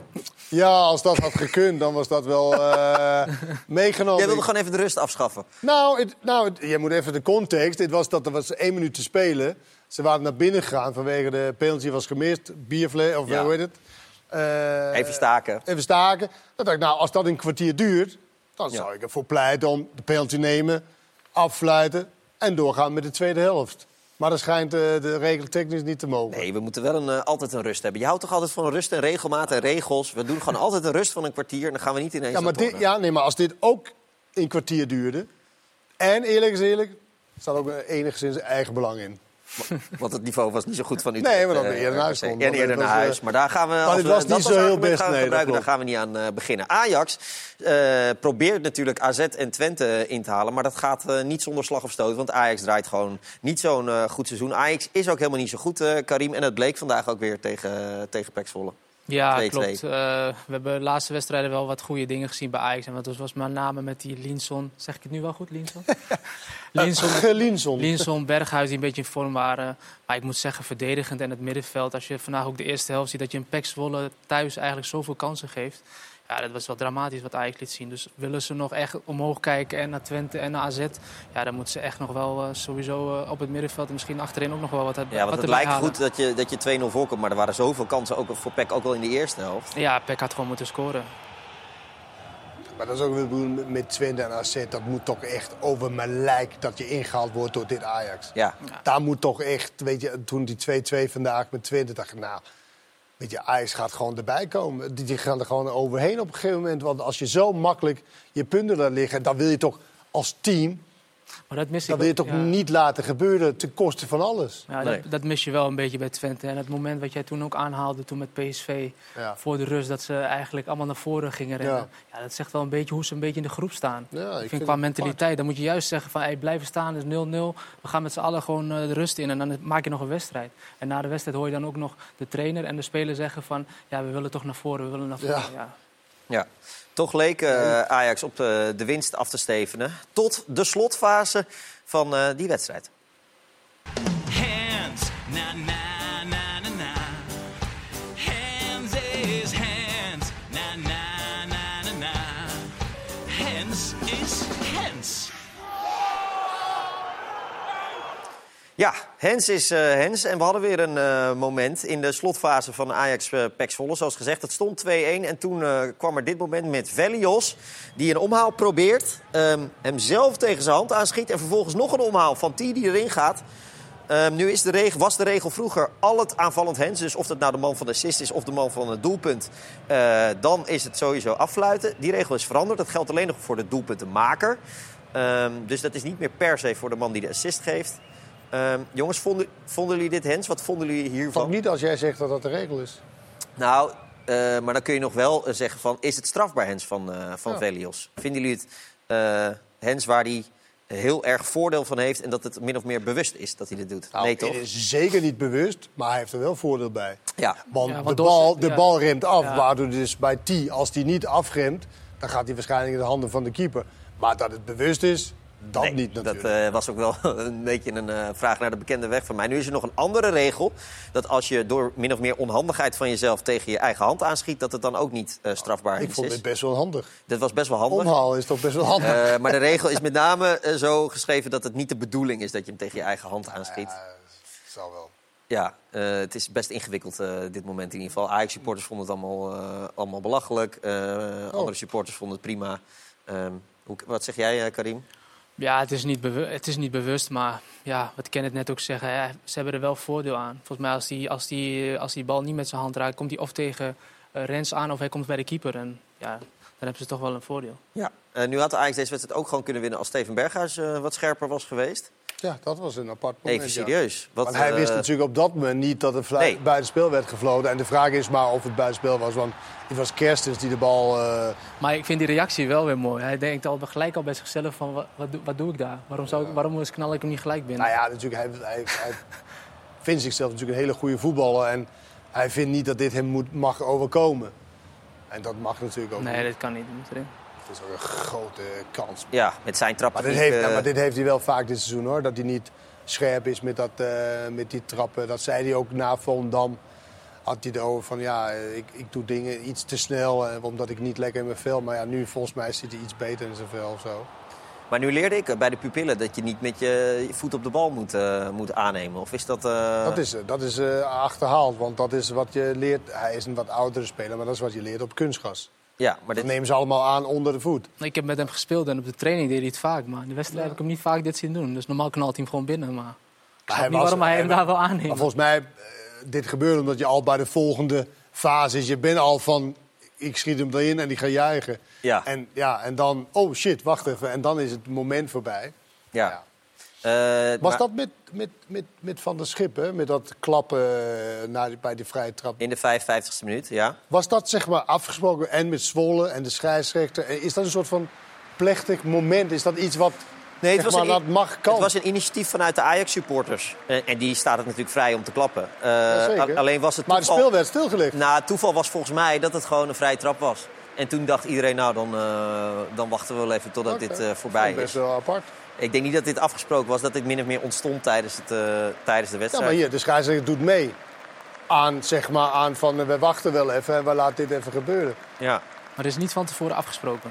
Ja, als dat had gekund, dan was dat wel eh, meegenomen. Jij wilde gewoon even de rust afschaffen. Nou, het, nou het- je moet even de context. Dit was dat er was één minuut te spelen. Ze waren naar binnen gegaan vanwege de penalty was gemist. Biervle, of Ja. hoe heet het? Even staken. Even staken. Dan dacht ik, nou, als dat een kwartier duurt... dan zou ik ervoor pleiten om de penalty nemen, affluiten... en doorgaan met de tweede helft. Maar dat schijnt eh, de regel technisch niet te mogen. Nee, we moeten wel een, eh, altijd een rust hebben. Je houdt toch altijd van rust en regelmaat en regels. We doen gewoon altijd een rust van een kwartier en dan gaan we niet ineens Ja, maar dit, ja, nee, maar als dit ook een kwartier duurde... en eerlijk is eerlijk, staat ook enigszins eigen belang in. Want het niveau was niet zo goed van u. Nee, maar dan je eerder naar huis En komen. eerder naar huis. eh, Maar daar gaan we... maar als het we was niet zo heel best, gaan nee, daar gaan we niet aan eh, beginnen. Ajax eh, probeert natuurlijk AZ en Twente in te halen. Maar dat gaat eh, niet zonder slag of stoot. Want Ajax draait gewoon niet zo'n eh, goed seizoen. Ajax is ook helemaal niet zo goed, eh, Karim. En dat bleek vandaag ook weer tegen, tegen Pek Zwolle. Ja, 2-2. klopt. Eh, we hebben de laatste wedstrijden wel wat goede dingen gezien bij Ajax. En dat was met name met die Linson. Zeg ik het nu wel goed, Linson? Eh, Linson. Linson, Berghuis die een beetje in vorm waren. Maar ik moet zeggen, verdedigend en het middenveld. Als je vandaag ook de eerste helft ziet dat je een Pek Zwolle thuis eigenlijk zoveel kansen geeft. Ja, dat was wel dramatisch wat Ajax liet zien. Dus willen ze nog echt omhoog kijken en naar Twente en naar AZ... ja, dan moeten ze echt nog wel eh, sowieso eh, op het middenveld... en misschien achterin ook nog wel wat, wat Ja, want het lijkt halen. goed dat je, dat je 2-0 voorkomt. Maar er waren zoveel kansen ook voor Pek ook wel in de eerste helft. Ja, Pek had gewoon moeten scoren. Maar dat is ook weer bedoeld met Twente en AZ. Dat moet toch echt over mijn lijk dat je ingehaald wordt door dit Ajax. Ja. Daar moet toch echt, weet je, toen die 2-2 vandaag met Twente, dacht ik, nou, weet je, Ajax gaat gewoon erbij komen. Die, die gaan er gewoon overheen op een gegeven moment. Want als je zo makkelijk je punten laat liggen, dan wil je toch als team, Maar dat mis ik wil je toch ja. niet laten gebeuren ten koste van alles. Ja, dat, dat mis je wel een beetje bij Twente. En het moment wat jij toen ook aanhaalde, toen met PSV, Ja. voor de rust, dat ze eigenlijk allemaal naar voren gingen rennen. Ja. dat zegt wel een beetje hoe ze een beetje in de groep staan. Ja, ik vind vind qua het mentaliteit, dan moet je juist zeggen van hey, blijven staan, is 0-0. We gaan met z'n allen gewoon eh, de rust in en dan maak je nog een wedstrijd. En na de wedstrijd hoor je dan ook nog de trainer en de speler zeggen van ja, we willen toch naar voren, we willen naar voren. Ja. Toch leek eh, Ajax op de, de winst af te stevenen. Tot de slotfase van eh, die wedstrijd. Ja, Hens is eh, Hens. En we hadden weer een eh, moment in de slotfase van Ajax uh, Pek Zwolle. Zoals gezegd, het stond 2-1. En toen eh, kwam er dit moment met Velios. Die een omhaal probeert. ehm, hem zelf tegen zijn hand aanschiet. En vervolgens nog een omhaal van T die erin gaat. Ehm, nu is de regel, was de regel vroeger al het aanvallend Hens. Dus of dat nou de man van de assist is of de man van het doelpunt. eh, dan is het sowieso affluiten. Die regel is veranderd. Dat geldt alleen nog voor de doelpuntenmaker. Ehm, dus dat is niet meer per se voor de man die de assist geeft. Ehm, jongens, vonden, vonden jullie dit Hens? Wat vonden jullie hiervan? Ook niet als jij zegt dat dat de regel is. Nou, eh, maar dan kun je nog wel eh, zeggen van... is het strafbaar Hens van, eh van Ja. Velios? Vinden jullie het eh, Hens waar hij heel erg voordeel van heeft... en dat het min of meer bewust is dat hij dit doet? Nou, nee, toch? Het is zeker niet bewust, maar hij heeft er wel voordeel bij. Ja. Want, Ja, de, want bal, de ja. bal remt af, Ja. waardoor dus bij T, als die niet afremt... dan gaat hij waarschijnlijk in de handen van de keeper. Maar dat het bewust is, Dat Nee, niet natuurlijk. Dat eh, was ook wel een beetje een eh, vraag naar de bekende weg van mij. Nu is er nog een andere regel. Dat als je door min of meer onhandigheid van jezelf tegen je eigen hand aanschiet... dat het dan ook niet eh, strafbaar ik is. vond dit best wel handig. Dit was best wel handig. Omhalen is toch best wel handig. Maar de regel is met name zo geschreven dat het niet de bedoeling is dat je hem tegen je eigen hand aanschiet. Zal wel. Ja, het is best ingewikkeld dit moment in ieder geval. Ajax-supporters vonden het allemaal, allemaal belachelijk. Eh, Andere supporters vonden het prima. Ehm, hoe, wat zeg jij, Karim? Ja, het is, niet bewu- het is niet bewust, maar ja, wat Kenneth net ook zeggen, ja, ze hebben er wel voordeel aan. Volgens mij als die, als die, als die bal niet met zijn hand raakt, komt hij of tegen eh, Rens aan of hij komt bij de keeper. En ja, dan hebben ze toch wel een voordeel. Ja. Nu had de Ajax deze wedstrijd ook gewoon kunnen winnen als Steven Berghuis eh, wat scherper was geweest. Ja, dat was een apart moment. Even ja. serieus. Wat, Want hij wist eh, natuurlijk op dat moment niet dat het Nee. buitenspel werd gefloten. En de vraag is maar of het buitenspel was. Want het was Kerstens die de bal... eh, Maar ik vind die reactie wel weer mooi. Hij denkt al gelijk al bij zichzelf van, wat, wat, doe, wat doe ik daar? Waarom, zou ik, waarom knal ik hem niet gelijk binnen? Nou ja, natuurlijk, hij, hij, hij vindt zichzelf natuurlijk een hele goede voetballer. En hij vindt niet dat dit hem moet, mag overkomen. En dat mag natuurlijk ook nee, niet. dat kan niet. Dat moet erin. Is ook een grote kans. Ja, met zijn trap. Maar dit, heeft, ja, maar dit heeft hij wel vaak dit seizoen hoor. Dat hij niet scherp is met, dat, eh, met die trappen. Dat zei hij ook na Volendam. Had hij erover van ja, eh, ik, ik doe dingen iets te snel. eh, omdat ik niet lekker in mijn vel. Maar ja, nu volgens mij zit hij iets beter in zijn vel of zo. Maar nu leerde ik eh, bij de pupillen dat je niet met je voet op de bal moet, eh, moet aannemen. Of is dat... eh, Dat is, eh, dat is eh, achterhaald. Want dat is wat je leert. Hij is een wat oudere speler. Maar dat is wat je leert op kunstgras. Ja, maar Dat nemen ze allemaal aan onder de voet. Ik heb met hem gespeeld en op de training deed hij het vaak. Maar in de wedstrijd heb ik hem niet vaak dit zien doen. Dus normaal knalt hij hem gewoon binnen. Maar ik snap niet was- waarom hij hem daar wel aanneemt. Maar volgens mij, eh, dit gebeurde omdat je al bij de volgende fase is. Je bent al van, ik schiet hem erin en die ga juichen. Ja. En, ja, en dan, oh shit, wacht even. En dan is het moment voorbij. Ja. Was maar dat met, met, met, met Van der Schip, met dat klappen eh, naar, die- bij die vrije trap? In de 55ste minuut, ja. Was dat zeg maar afgesproken en met Zwolle en de scheidsrechter? Eh, Is dat een soort van plechtig moment? Is dat iets wat Nee, het was, maar, een, dat mag kan? het was een initiatief vanuit de Ajax-supporters. En, en die staat het natuurlijk vrij om te klappen. Eh, alleen was het Maar het speel werd stilgelegd. Nou, het toeval was volgens mij dat het gewoon een vrije trap was. En toen dacht iedereen, nou, dan, eh, dan wachten we wel even totdat dit eh, voorbij Best is. wel apart. Ik denk niet dat dit afgesproken was, dat dit min of meer ontstond tijdens, het, eh, tijdens de Ja, wedstrijd. maar hier, de scheidsrechter doet mee. Aan, zeg maar, aan van, eh, we wachten wel even en we laten dit even gebeuren. Ja. Maar er is niet van tevoren afgesproken.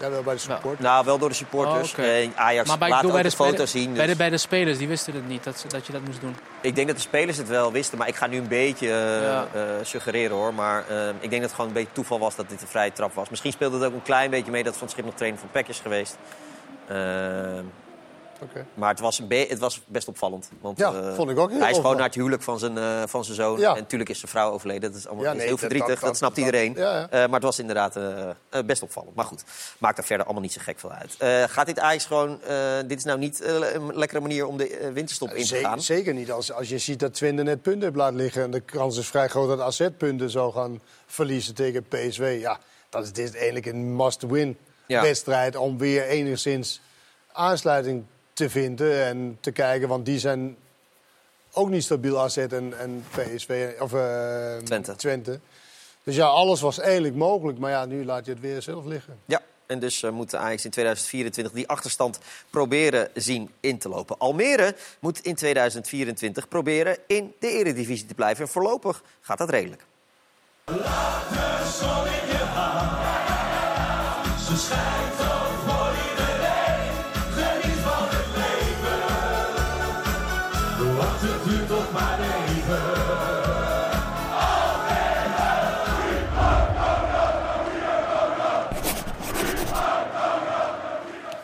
Ja, wel bij de support. Nou, wel door de supporters. Oh, oké. Eh, Ajax maar bij, laat ook bij de de foto's spelers- zien. Bij, de, dus- bij de spelers, die wisten het niet dat, ze- dat je dat moest doen. Ik denk dat de spelers het wel wisten, maar ik ga nu een beetje Ja. suggereren hoor. Maar ik denk dat het gewoon een beetje toeval was dat dit een vrije trap was. Misschien speelde het ook een klein beetje mee dat Van Schip nog trainer van PEC is geweest. Eh, Oké. Maar het was, het was best opvallend. Want, Ja, eh, vond ik ook heel Hij is gewoon naar het huwelijk van zijn, eh, van zijn zoon. Ja. En natuurlijk is zijn vrouw overleden. Dat is, allemaal, Ja, is heel dat- verdrietig, dat- dat, snapt dat- iedereen. ja. Eh, maar het was inderdaad best opvallend. Maar goed, maakt er verder allemaal niet zo gek veel uit. Gaat dit Ajax gewoon... dit is nou niet een lekkere manier om de winterstop in te gaan? zeker niet. Als, als je ziet dat Twente net punten heeft laten liggen... en de kans is vrij groot dat AZ punten zou gaan verliezen tegen PSV. Ja, dan is dit eigenlijk een must-win Ja. wedstrijd... om weer enigszins aansluiting te vinden en te kijken. Want die zijn ook niet stabiel, AZ en, en PSV. Of eh, Twente. Twente. Dus ja, alles was eigenlijk mogelijk. Maar ja, nu laat je het weer zelf liggen. Ja, en dus eh, moet de Ajax in 2024 die achterstand proberen zien in te lopen. Almere moet in 2024 proberen in de eredivisie te blijven. En voorlopig gaat dat redelijk. Ook voor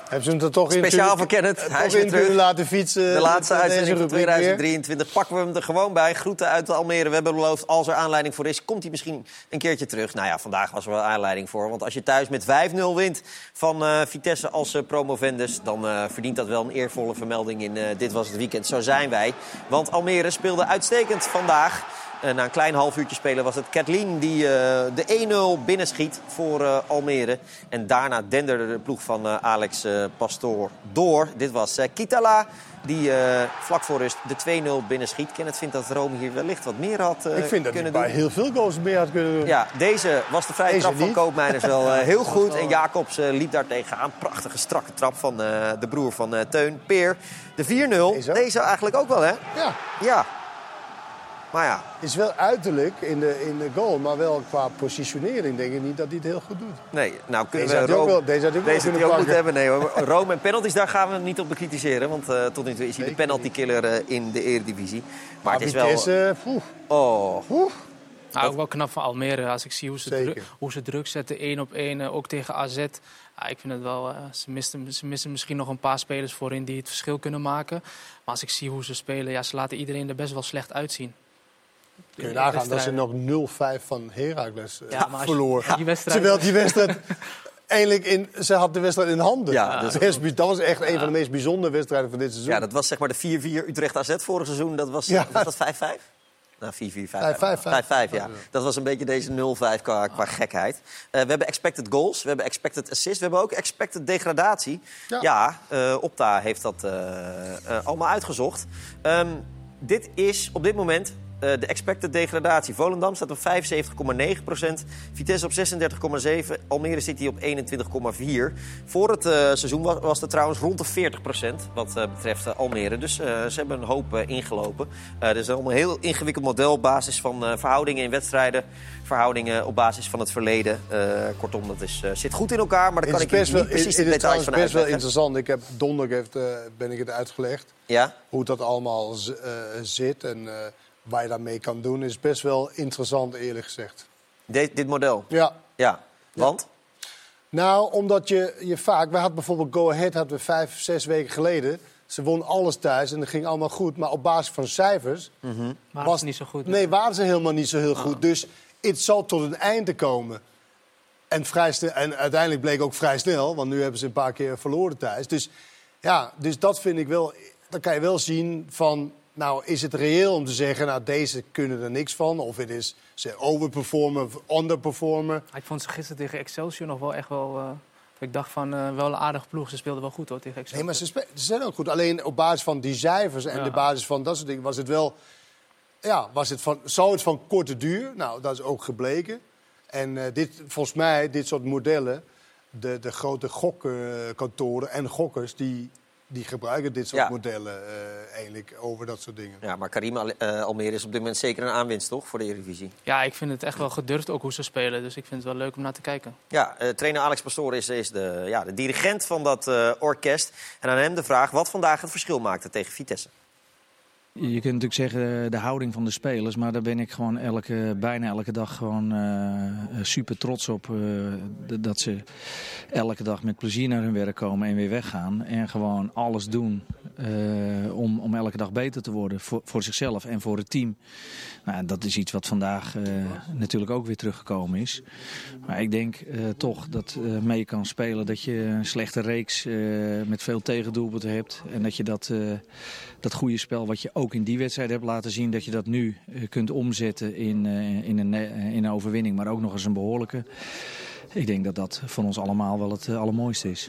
Hebben ze hem er toch in Speciaal voor Kenneth. Hij is in kunnen laten fietsen. De laatste uitzending van rubriek weer? 2023 pakken we hem er gewoon bij. Groeten uit Almere. We hebben beloofd, als er aanleiding voor is, komt hij misschien een keertje terug. Nou ja, vandaag was er wel aanleiding voor. Want als je thuis met 5-0 wint van eh, Vitesse als eh, promovendus... dan eh, verdient dat wel een eervolle vermelding in Dit Was Het Weekend. Zo zijn wij. Want Almere speelde uitstekend vandaag. Eh, na een klein half uurtje spelen was het Kathleen die eh, de 1-0 binnenschiet voor eh, Almere. En daarna denderde de ploeg van Alex Pastoor door. Dit was Kitala die vlak voor rust de 2-0 binnenschiet. Kenneth vindt dat Rome hier wellicht wat meer had eh, ik vind dat kunnen hij doen. bij heel veel goals meer had kunnen doen. Ja, deze was de vrije Deze trap van. Koopmeiners wel heel goed. En Jacobs liep daar tegenaan. Prachtige strakke trap van de broer van Teun, Peer. De 4-0, deze. eigenlijk ook wel, hè? Ja. Ja. Maar ja. Is wel uiterlijk in de, in de goal, maar wel qua positionering denk ik niet dat hij het heel goed doet. Nee, nou kunnen Deze we ook Rome- wel- deze had ook wel deze ook moeten hebben. Nee, hoor. Rome en penalties, daar gaan we hem niet op bekritiseren. Want eh, tot nu toe is hij de penaltykiller eh, in de eredivisie. Maar het is wel... Oh. Nou, ook wel knap van Almere. Als ik zie hoe ze, druk, hoe ze druk zetten, één op één, eh, ook tegen AZ. Ja, ik vind het wel, eh, ze, misten, ze missen misschien nog een paar spelers voorin die het verschil kunnen maken. Maar als ik zie hoe ze spelen, ja, ze laten iedereen er best wel slecht uitzien. Kun je nagaan dat ze nog 0-5 van Heracles eh, Ja, maar als je- verloor. die wedstrijd- Terwijl die wedstrijd... Eindelijk in, ze had de wedstrijd in handen. Ja, dat, is, dat was echt een van de meest bijzondere wedstrijden van dit seizoen. Ja, dat was zeg maar de 4-4 Utrecht AZ vorig seizoen. Dat was, Ja. was dat 5-5? Nou, 4-4, 5-5. 5-5. 5-5, ja. Dat was een beetje deze 0-5 qua, qua gekheid. Eh, we hebben expected goals, we hebben expected assists, we hebben ook expected degradatie. Ja. Ja, eh, Opta heeft dat eh, allemaal uitgezocht. Ehm, dit is op dit moment eh, de expected degradatie. Volendam staat op 75,9% Vitesse op 36,7 Almere City op 21,4 Voor het eh, seizoen was, was het trouwens rond de 40% wat eh, betreft Almere. Dus ze hebben een hoop ingelopen. Dit is allemaal een heel ingewikkeld model op basis van verhoudingen in wedstrijden. Verhoudingen op basis van het verleden. Kortom, dat is, zit goed in elkaar, maar daar kan Het ik is niet wel, precies het de is details van best wel interessant. Ik heb donderdag heeft, ben ik het uitgelegd. Ja? Hoe dat allemaal zit en waar je daarmee kan doen. Is best wel interessant, eerlijk gezegd. De- dit model? Ja. Ja, want? Nou, omdat je, je vaak... We hadden bijvoorbeeld Go Ahead hadden we vijf, zes weken geleden. Ze won alles thuis en dat ging allemaal goed. Maar op basis van cijfers... Waren ze niet zo goed? Nee, waren ze helemaal niet zo heel goed. Dus het zal tot een einde komen. En, vrij snel, en uiteindelijk bleek ook vrij snel, want nu hebben ze een paar keer verloren thuis. Dus ja, dus dat vind ik wel. Dan kan je wel zien van. Nou, is het reëel om te zeggen, nou, deze kunnen er niks van? Of het is ze overperformen of underperformen. Ik vond ze gisteren tegen Excelsior nog wel echt wel... eh, ik dacht van, eh, wel een aardige ploeg. Ze speelden wel goed hoor, tegen Excelsior. Nee, maar ze, ze zijn ook goed. Alleen op basis van die cijfers en Ja. de basis van dat soort dingen was het wel. Ja, was het van, zou het van korte duur? Nou, dat is ook gebleken. En eh, dit, volgens mij, dit soort modellen, de, de grote gokkantoren en gokkers, die, die gebruiken dit soort Ja. modellen eh, eigenlijk over dat soort dingen. Ja, maar Karim Al- eh, Almere is op dit moment zeker een aanwinst, toch? Voor de Eredivisie. Ja, ik vind het echt wel gedurfd ook hoe ze spelen. Dus ik vind het wel leuk om naar te kijken. Ja, eh, trainer Alex Pastoor is, is de, ja, de dirigent van dat eh, orkest. En aan hem de vraag wat vandaag het verschil maakte tegen Vitesse. Je kunt natuurlijk zeggen eh, de houding van de spelers, maar daar ben ik gewoon elke, bijna elke dag gewoon eh, super trots op. eh, dat ze elke dag met plezier naar hun werk komen en weer weggaan. En gewoon alles doen om, om elke dag beter te worden voor, voor zichzelf en voor het team. Nou, dat is iets wat vandaag natuurlijk ook weer teruggekomen is. Maar ik denk toch dat mee kan spelen dat je een slechte reeks met veel tegendoelpunten hebt. En dat je dat, dat goede spel wat je ook in die wedstrijd hebt laten zien... dat je dat nu eh, kunt omzetten in, eh, in, een, eh, in een overwinning, maar ook nog eens een behoorlijke. Ik denk dat dat van ons allemaal wel het allermooiste is.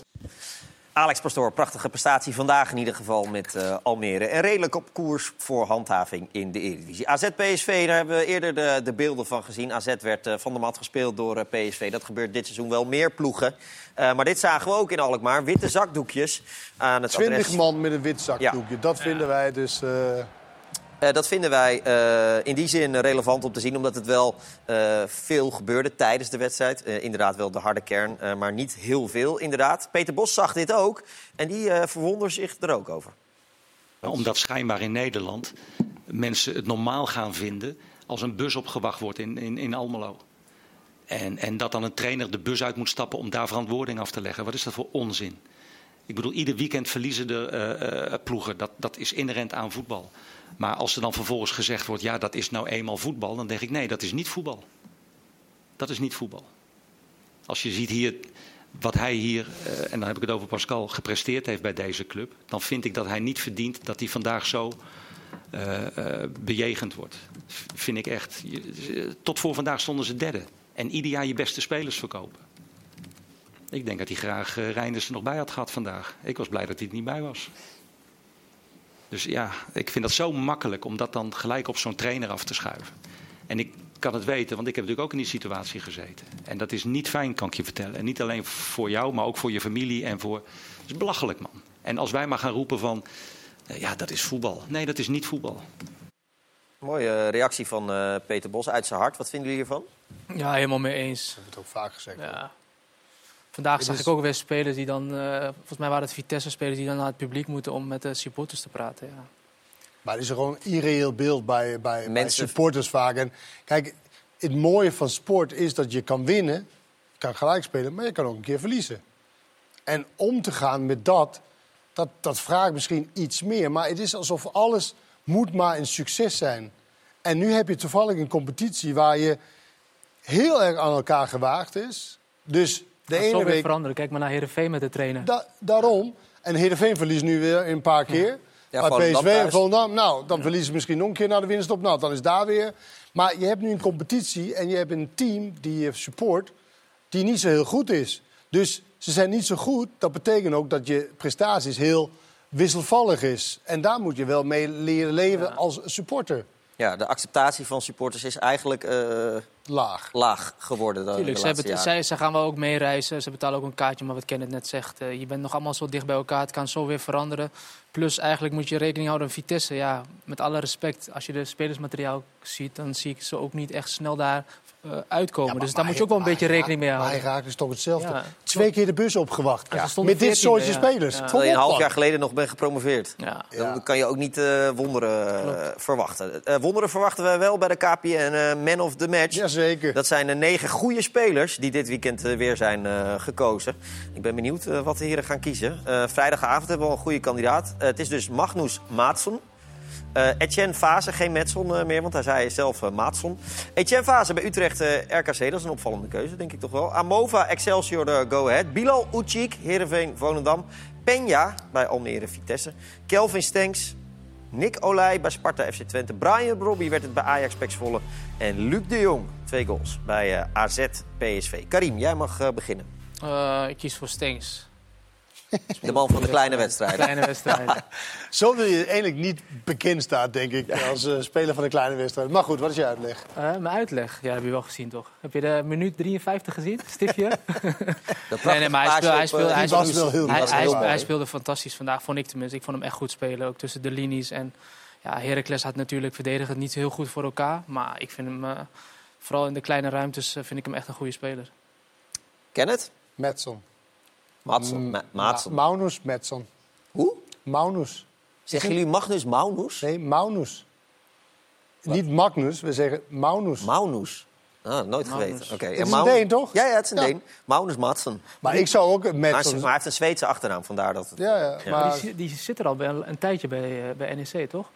Alex Pastoor, prachtige prestatie vandaag in ieder geval met eh, Almere. En redelijk op koers voor handhaving in de Eredivisie. AZ-PSV, daar hebben we eerder de, de beelden van gezien. AZ werd eh, van de mat gespeeld door eh, PSV. Dat gebeurt dit seizoen wel meer ploegen. Eh, maar dit zagen we ook in Alkmaar. Witte zakdoekjes aan het 20 adres. man met een wit zakdoekje, dat vinden wij dus... eh, dat vinden wij eh, in die zin relevant om te zien, omdat het wel eh, veel gebeurde tijdens de wedstrijd. Inderdaad wel de harde kern, maar niet heel veel inderdaad. Peter Bos zag dit ook en die verwonderde zich er ook over. Omdat schijnbaar in Nederland mensen het normaal gaan vinden als een bus opgewacht wordt in, in, in Almelo. En, en dat dan een trainer de bus uit moet stappen om daar verantwoording af te leggen. Wat is dat voor onzin? Ik bedoel, ieder weekend verliezen de ploegen. Dat, dat is inherent aan voetbal. Maar als er dan vervolgens gezegd wordt, ja, dat is nou eenmaal voetbal, dan denk ik, nee, dat is niet voetbal. Dat is niet voetbal. Als je ziet hier wat hij hier, eh, en dan heb ik het over Pascal, gepresteerd heeft bij deze club, dan vind ik dat hij niet verdient dat hij vandaag zo eh, eh, bejegend wordt. Vind ik echt. Tot voor vandaag stonden ze derde. En ieder jaar je beste spelers verkopen. Ik denk dat hij graag uh, Reinders er nog bij had gehad vandaag. Ik was blij dat hij er niet bij was. Dus ja, ik vind dat zo makkelijk om dat dan gelijk op zo'n trainer af te schuiven. En ik kan het weten, want ik heb natuurlijk ook in die situatie gezeten. En dat is niet fijn, kan ik je vertellen. En niet alleen voor jou, maar ook voor je familie en voor... Het is belachelijk, man. En als wij maar gaan roepen van, eh, ja, dat is voetbal. Nee, dat is niet voetbal. Mooie reactie van eh, Peter Bos uit zijn hart. Wat vinden jullie hiervan? Ja, helemaal mee eens. Ik heb het ook vaak gezegd. Ja. Vandaag zag is- ik ook weer spelers die dan, eh, volgens mij waren het Vitesse-spelers die dan naar het publiek moeten om met de supporters te praten. Ja. Maar er is er gewoon een irreëel beeld bij, bij, supporters vaak. En kijk, het mooie van sport is dat je kan winnen, je kan gelijk spelen, maar je kan ook een keer verliezen. En om te gaan met dat, dat, dat vraagt misschien iets meer. Maar het is alsof alles moet maar een succes zijn. En nu heb je toevallig een competitie waar je heel erg aan elkaar gewaagd is. Dus de Dat ene zal weer week veranderen. Kijk maar naar Heerenveen met de trainer. Da- daarom. En Heerenveen verliest nu weer een paar keer. Ja, maar PSV en. Volendam, nou, dan verliezen ze misschien nog een keer naar de winststop. Nou, dan is daar weer. Maar je hebt nu een competitie en je hebt een team die je support... die niet zo heel goed is. Dus ze zijn niet zo goed. Dat betekent ook dat je prestaties heel wisselvallig is. En daar moet je wel mee leren leven als supporter. Ja, de acceptatie van supporters is eigenlijk eh, laag. laag geworden. Dan Tuurlijk, de ze, laatste hebben, jaren. zij, ze gaan wel ook meereizen. Ze betalen ook een kaartje, maar wat Kenneth net zegt. eh, je bent nog allemaal zo dicht bij elkaar. Het kan zo weer veranderen. Plus eigenlijk moet je rekening houden met Vitesse. Ja, met alle respect, als je de spelersmateriaal ziet... dan zie ik ze ook niet echt snel daar eh, uitkomen. dus daar moet je ook wel een beetje rekening mee Maar houden. hij raakt dus toch hetzelfde. Ja. Twee keer de bus opgewacht. Ja, Met dit 14e, soortje ja. spelers. Ja. Terwijl je een half jaar geleden nog bent gepromoveerd. Ja. Dan kan je ook niet eh, wonderen eh, verwachten. Eh, wonderen verwachten wij wel bij de KPN eh, Man of the Match. Jazeker. Dat zijn de negen goede spelers die dit weekend weer zijn eh, gekozen. Ik ben benieuwd wat de heren gaan kiezen. Eh, vrijdagavond hebben we al een goede kandidaat. Het is dus Magnus Maatson. Eh Etienne Fase, geen Metson eh, meer, want hij zei zelf eh, Maatson. Etienne Fase bij Utrecht RKC, dat is een opvallende keuze, denk ik toch wel. Amova, Excelsior, Go Ahead. Bilal Ucik, Heerenveen, Volendam. Peña bij Almere, Vitesse. Kelvin Stenks, Nick Olij bij Sparta FC Twente. Brian Robbie werd het bij Ajax Pek Zwolle. En Luc de Jong, twee goals bij AZ PSV. Karim, jij mag beginnen. Ik kies voor Stengs. De man van de kleine wedstrijden. Kleine wedstrijden. Zo wil je eigenlijk niet bekend staan, denk ik, als eh, speler van de kleine wedstrijd. Maar goed, wat is je uitleg? Eh, mijn uitleg, ja, heb je wel gezien toch? Heb je de minuut 53 gezien, Stiftje? nee, nee, maar hij speelde, hij speelde, hij heel- hij, speelde fantastisch vandaag, vond ik tenminste. Ik vond hem echt goed spelen, ook tussen de linies. En ja, Heracles had natuurlijk verdedigend niet heel goed voor elkaar. Maar ik vind hem, eh, vooral in de kleine ruimtes, eh, vind ik hem echt een goede speler. Kenneth? Metson. Matson. Ma- Maatson. Ma- Maunus Metson. Hoe? Maunus. Zeggen jullie Magnus Maunus? Nee, Maunus. Niet Magnus, we zeggen Maunus. Maunus. Ah, nooit Maunus. geweten. Oké. Het is Maun- een Deen, toch? Ja, ja, het is een Ja. Deen. Maunus Matson. Maar ik zou ook een Maar Metson... hij heeft een Zweedse achternaam, vandaar dat het... Ja, ja, Ja. maar... Die, zi- die zit er al bij, een tijdje bij, eh, bij NEC, toch?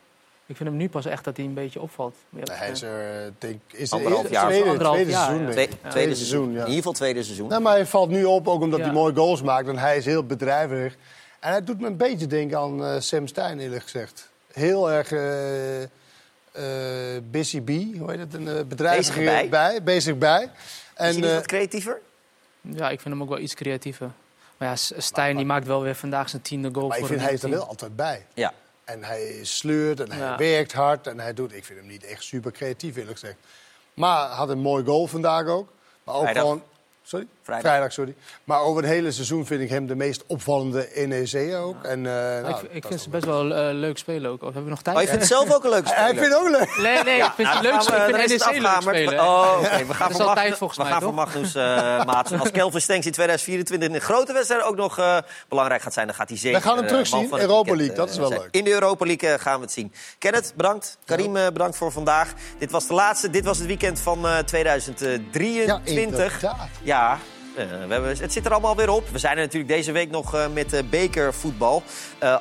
Ik vind hem nu pas echt dat hij een beetje opvalt. Nee, hij is er, denk is Anderhalf het jaar. tweede, Anderhalf tweede jaar, seizoen. ja. tweede seizoen. ja. In ieder geval tweede seizoen. Nou, maar hij valt nu op, ook omdat Ja. hij mooie goals maakt. En hij is heel bedrijvig. En hij doet me een beetje denken aan eh, Sam Stein, eerlijk gezegd. Heel erg eh eh, busy bee, hoe heet het? Een eh, bedrijvig Bezig bij. bezig bij. is En, hij niet eh, wat creatiever? Ja, ik vind hem ook wel iets creatiever. Maar ja, Stijn die maakt wel weer vandaag zijn tiende goal maar ik voor vind hij is er wel altijd bij. Ja. En hij sleurt en hij Ja. werkt hard en hij doet... Ik vind hem niet echt super creatief, eerlijk gezegd. Maar hij had een mooi goal vandaag ook. Maar ook gewoon... Sorry? Vrijdag. sorry. Maar over het hele seizoen vind ik hem de meest opvallende NEC ook. En, eh, nou, ik, vind ze best wel eh, leuk spelen ook. Of hebben we nog tijd? Oh, je vindt het zelf ook een leuke Hij speler? vindt het ook leuk. Nee, nee, ik vind nou, het leuk. dan Ik vind NEC leuk afgehamerd. spelen. Oh, oké. We gaan Dat is voor altijd Mag- volgens we gaan voor Magnus eh Maatsen. Als Kelvin Stenks in 2024 in de grote wedstrijden ook nog eh, belangrijk gaat zijn... dan gaat hij zeker We gaan hem eh, terugzien. Europa weekend, League, dat is wel leuk. In de Europa League eh, gaan we het zien. Kenneth, bedankt. Karim, eh, bedankt voor vandaag. Dit was de laatste. Dit was het weekend van eh, 2023. inderdaad. Ja, eh, we hebben, het zit er allemaal weer op. We zijn er natuurlijk deze week nog eh, met eh, bekervoetbal.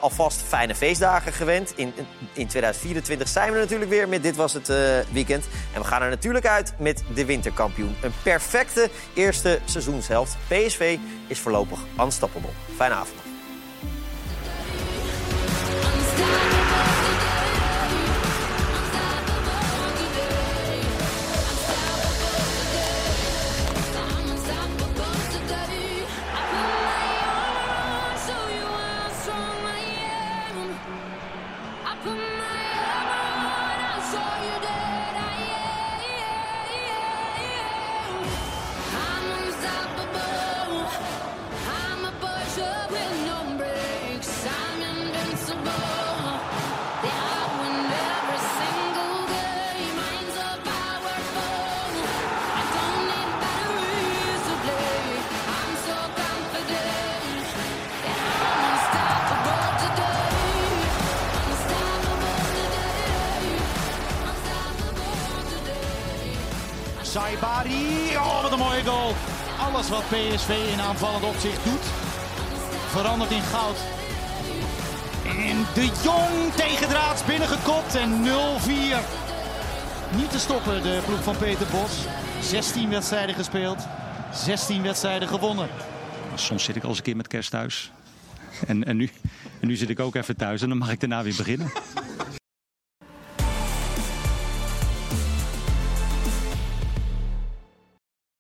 Alvast fijne feestdagen gewend. In, in 2024 zijn we natuurlijk weer met Dit Was Het Weekend. En we gaan er natuurlijk uit met de winterkampioen. Een perfecte eerste seizoenshelft. PSV is voorlopig unstoppable. Fijne avond. PSV in aanvallend opzicht doet, verandert in goud. En de Jong tegendraads binnengekopt en 0-4. Niet te stoppen, de ploeg van Peter Bos. 16 wedstrijden gespeeld, 16 wedstrijden gewonnen. Soms zit ik al eens een keer met kerst thuis. En, en, nu, en nu zit ik ook even thuis en dan mag ik daarna weer beginnen.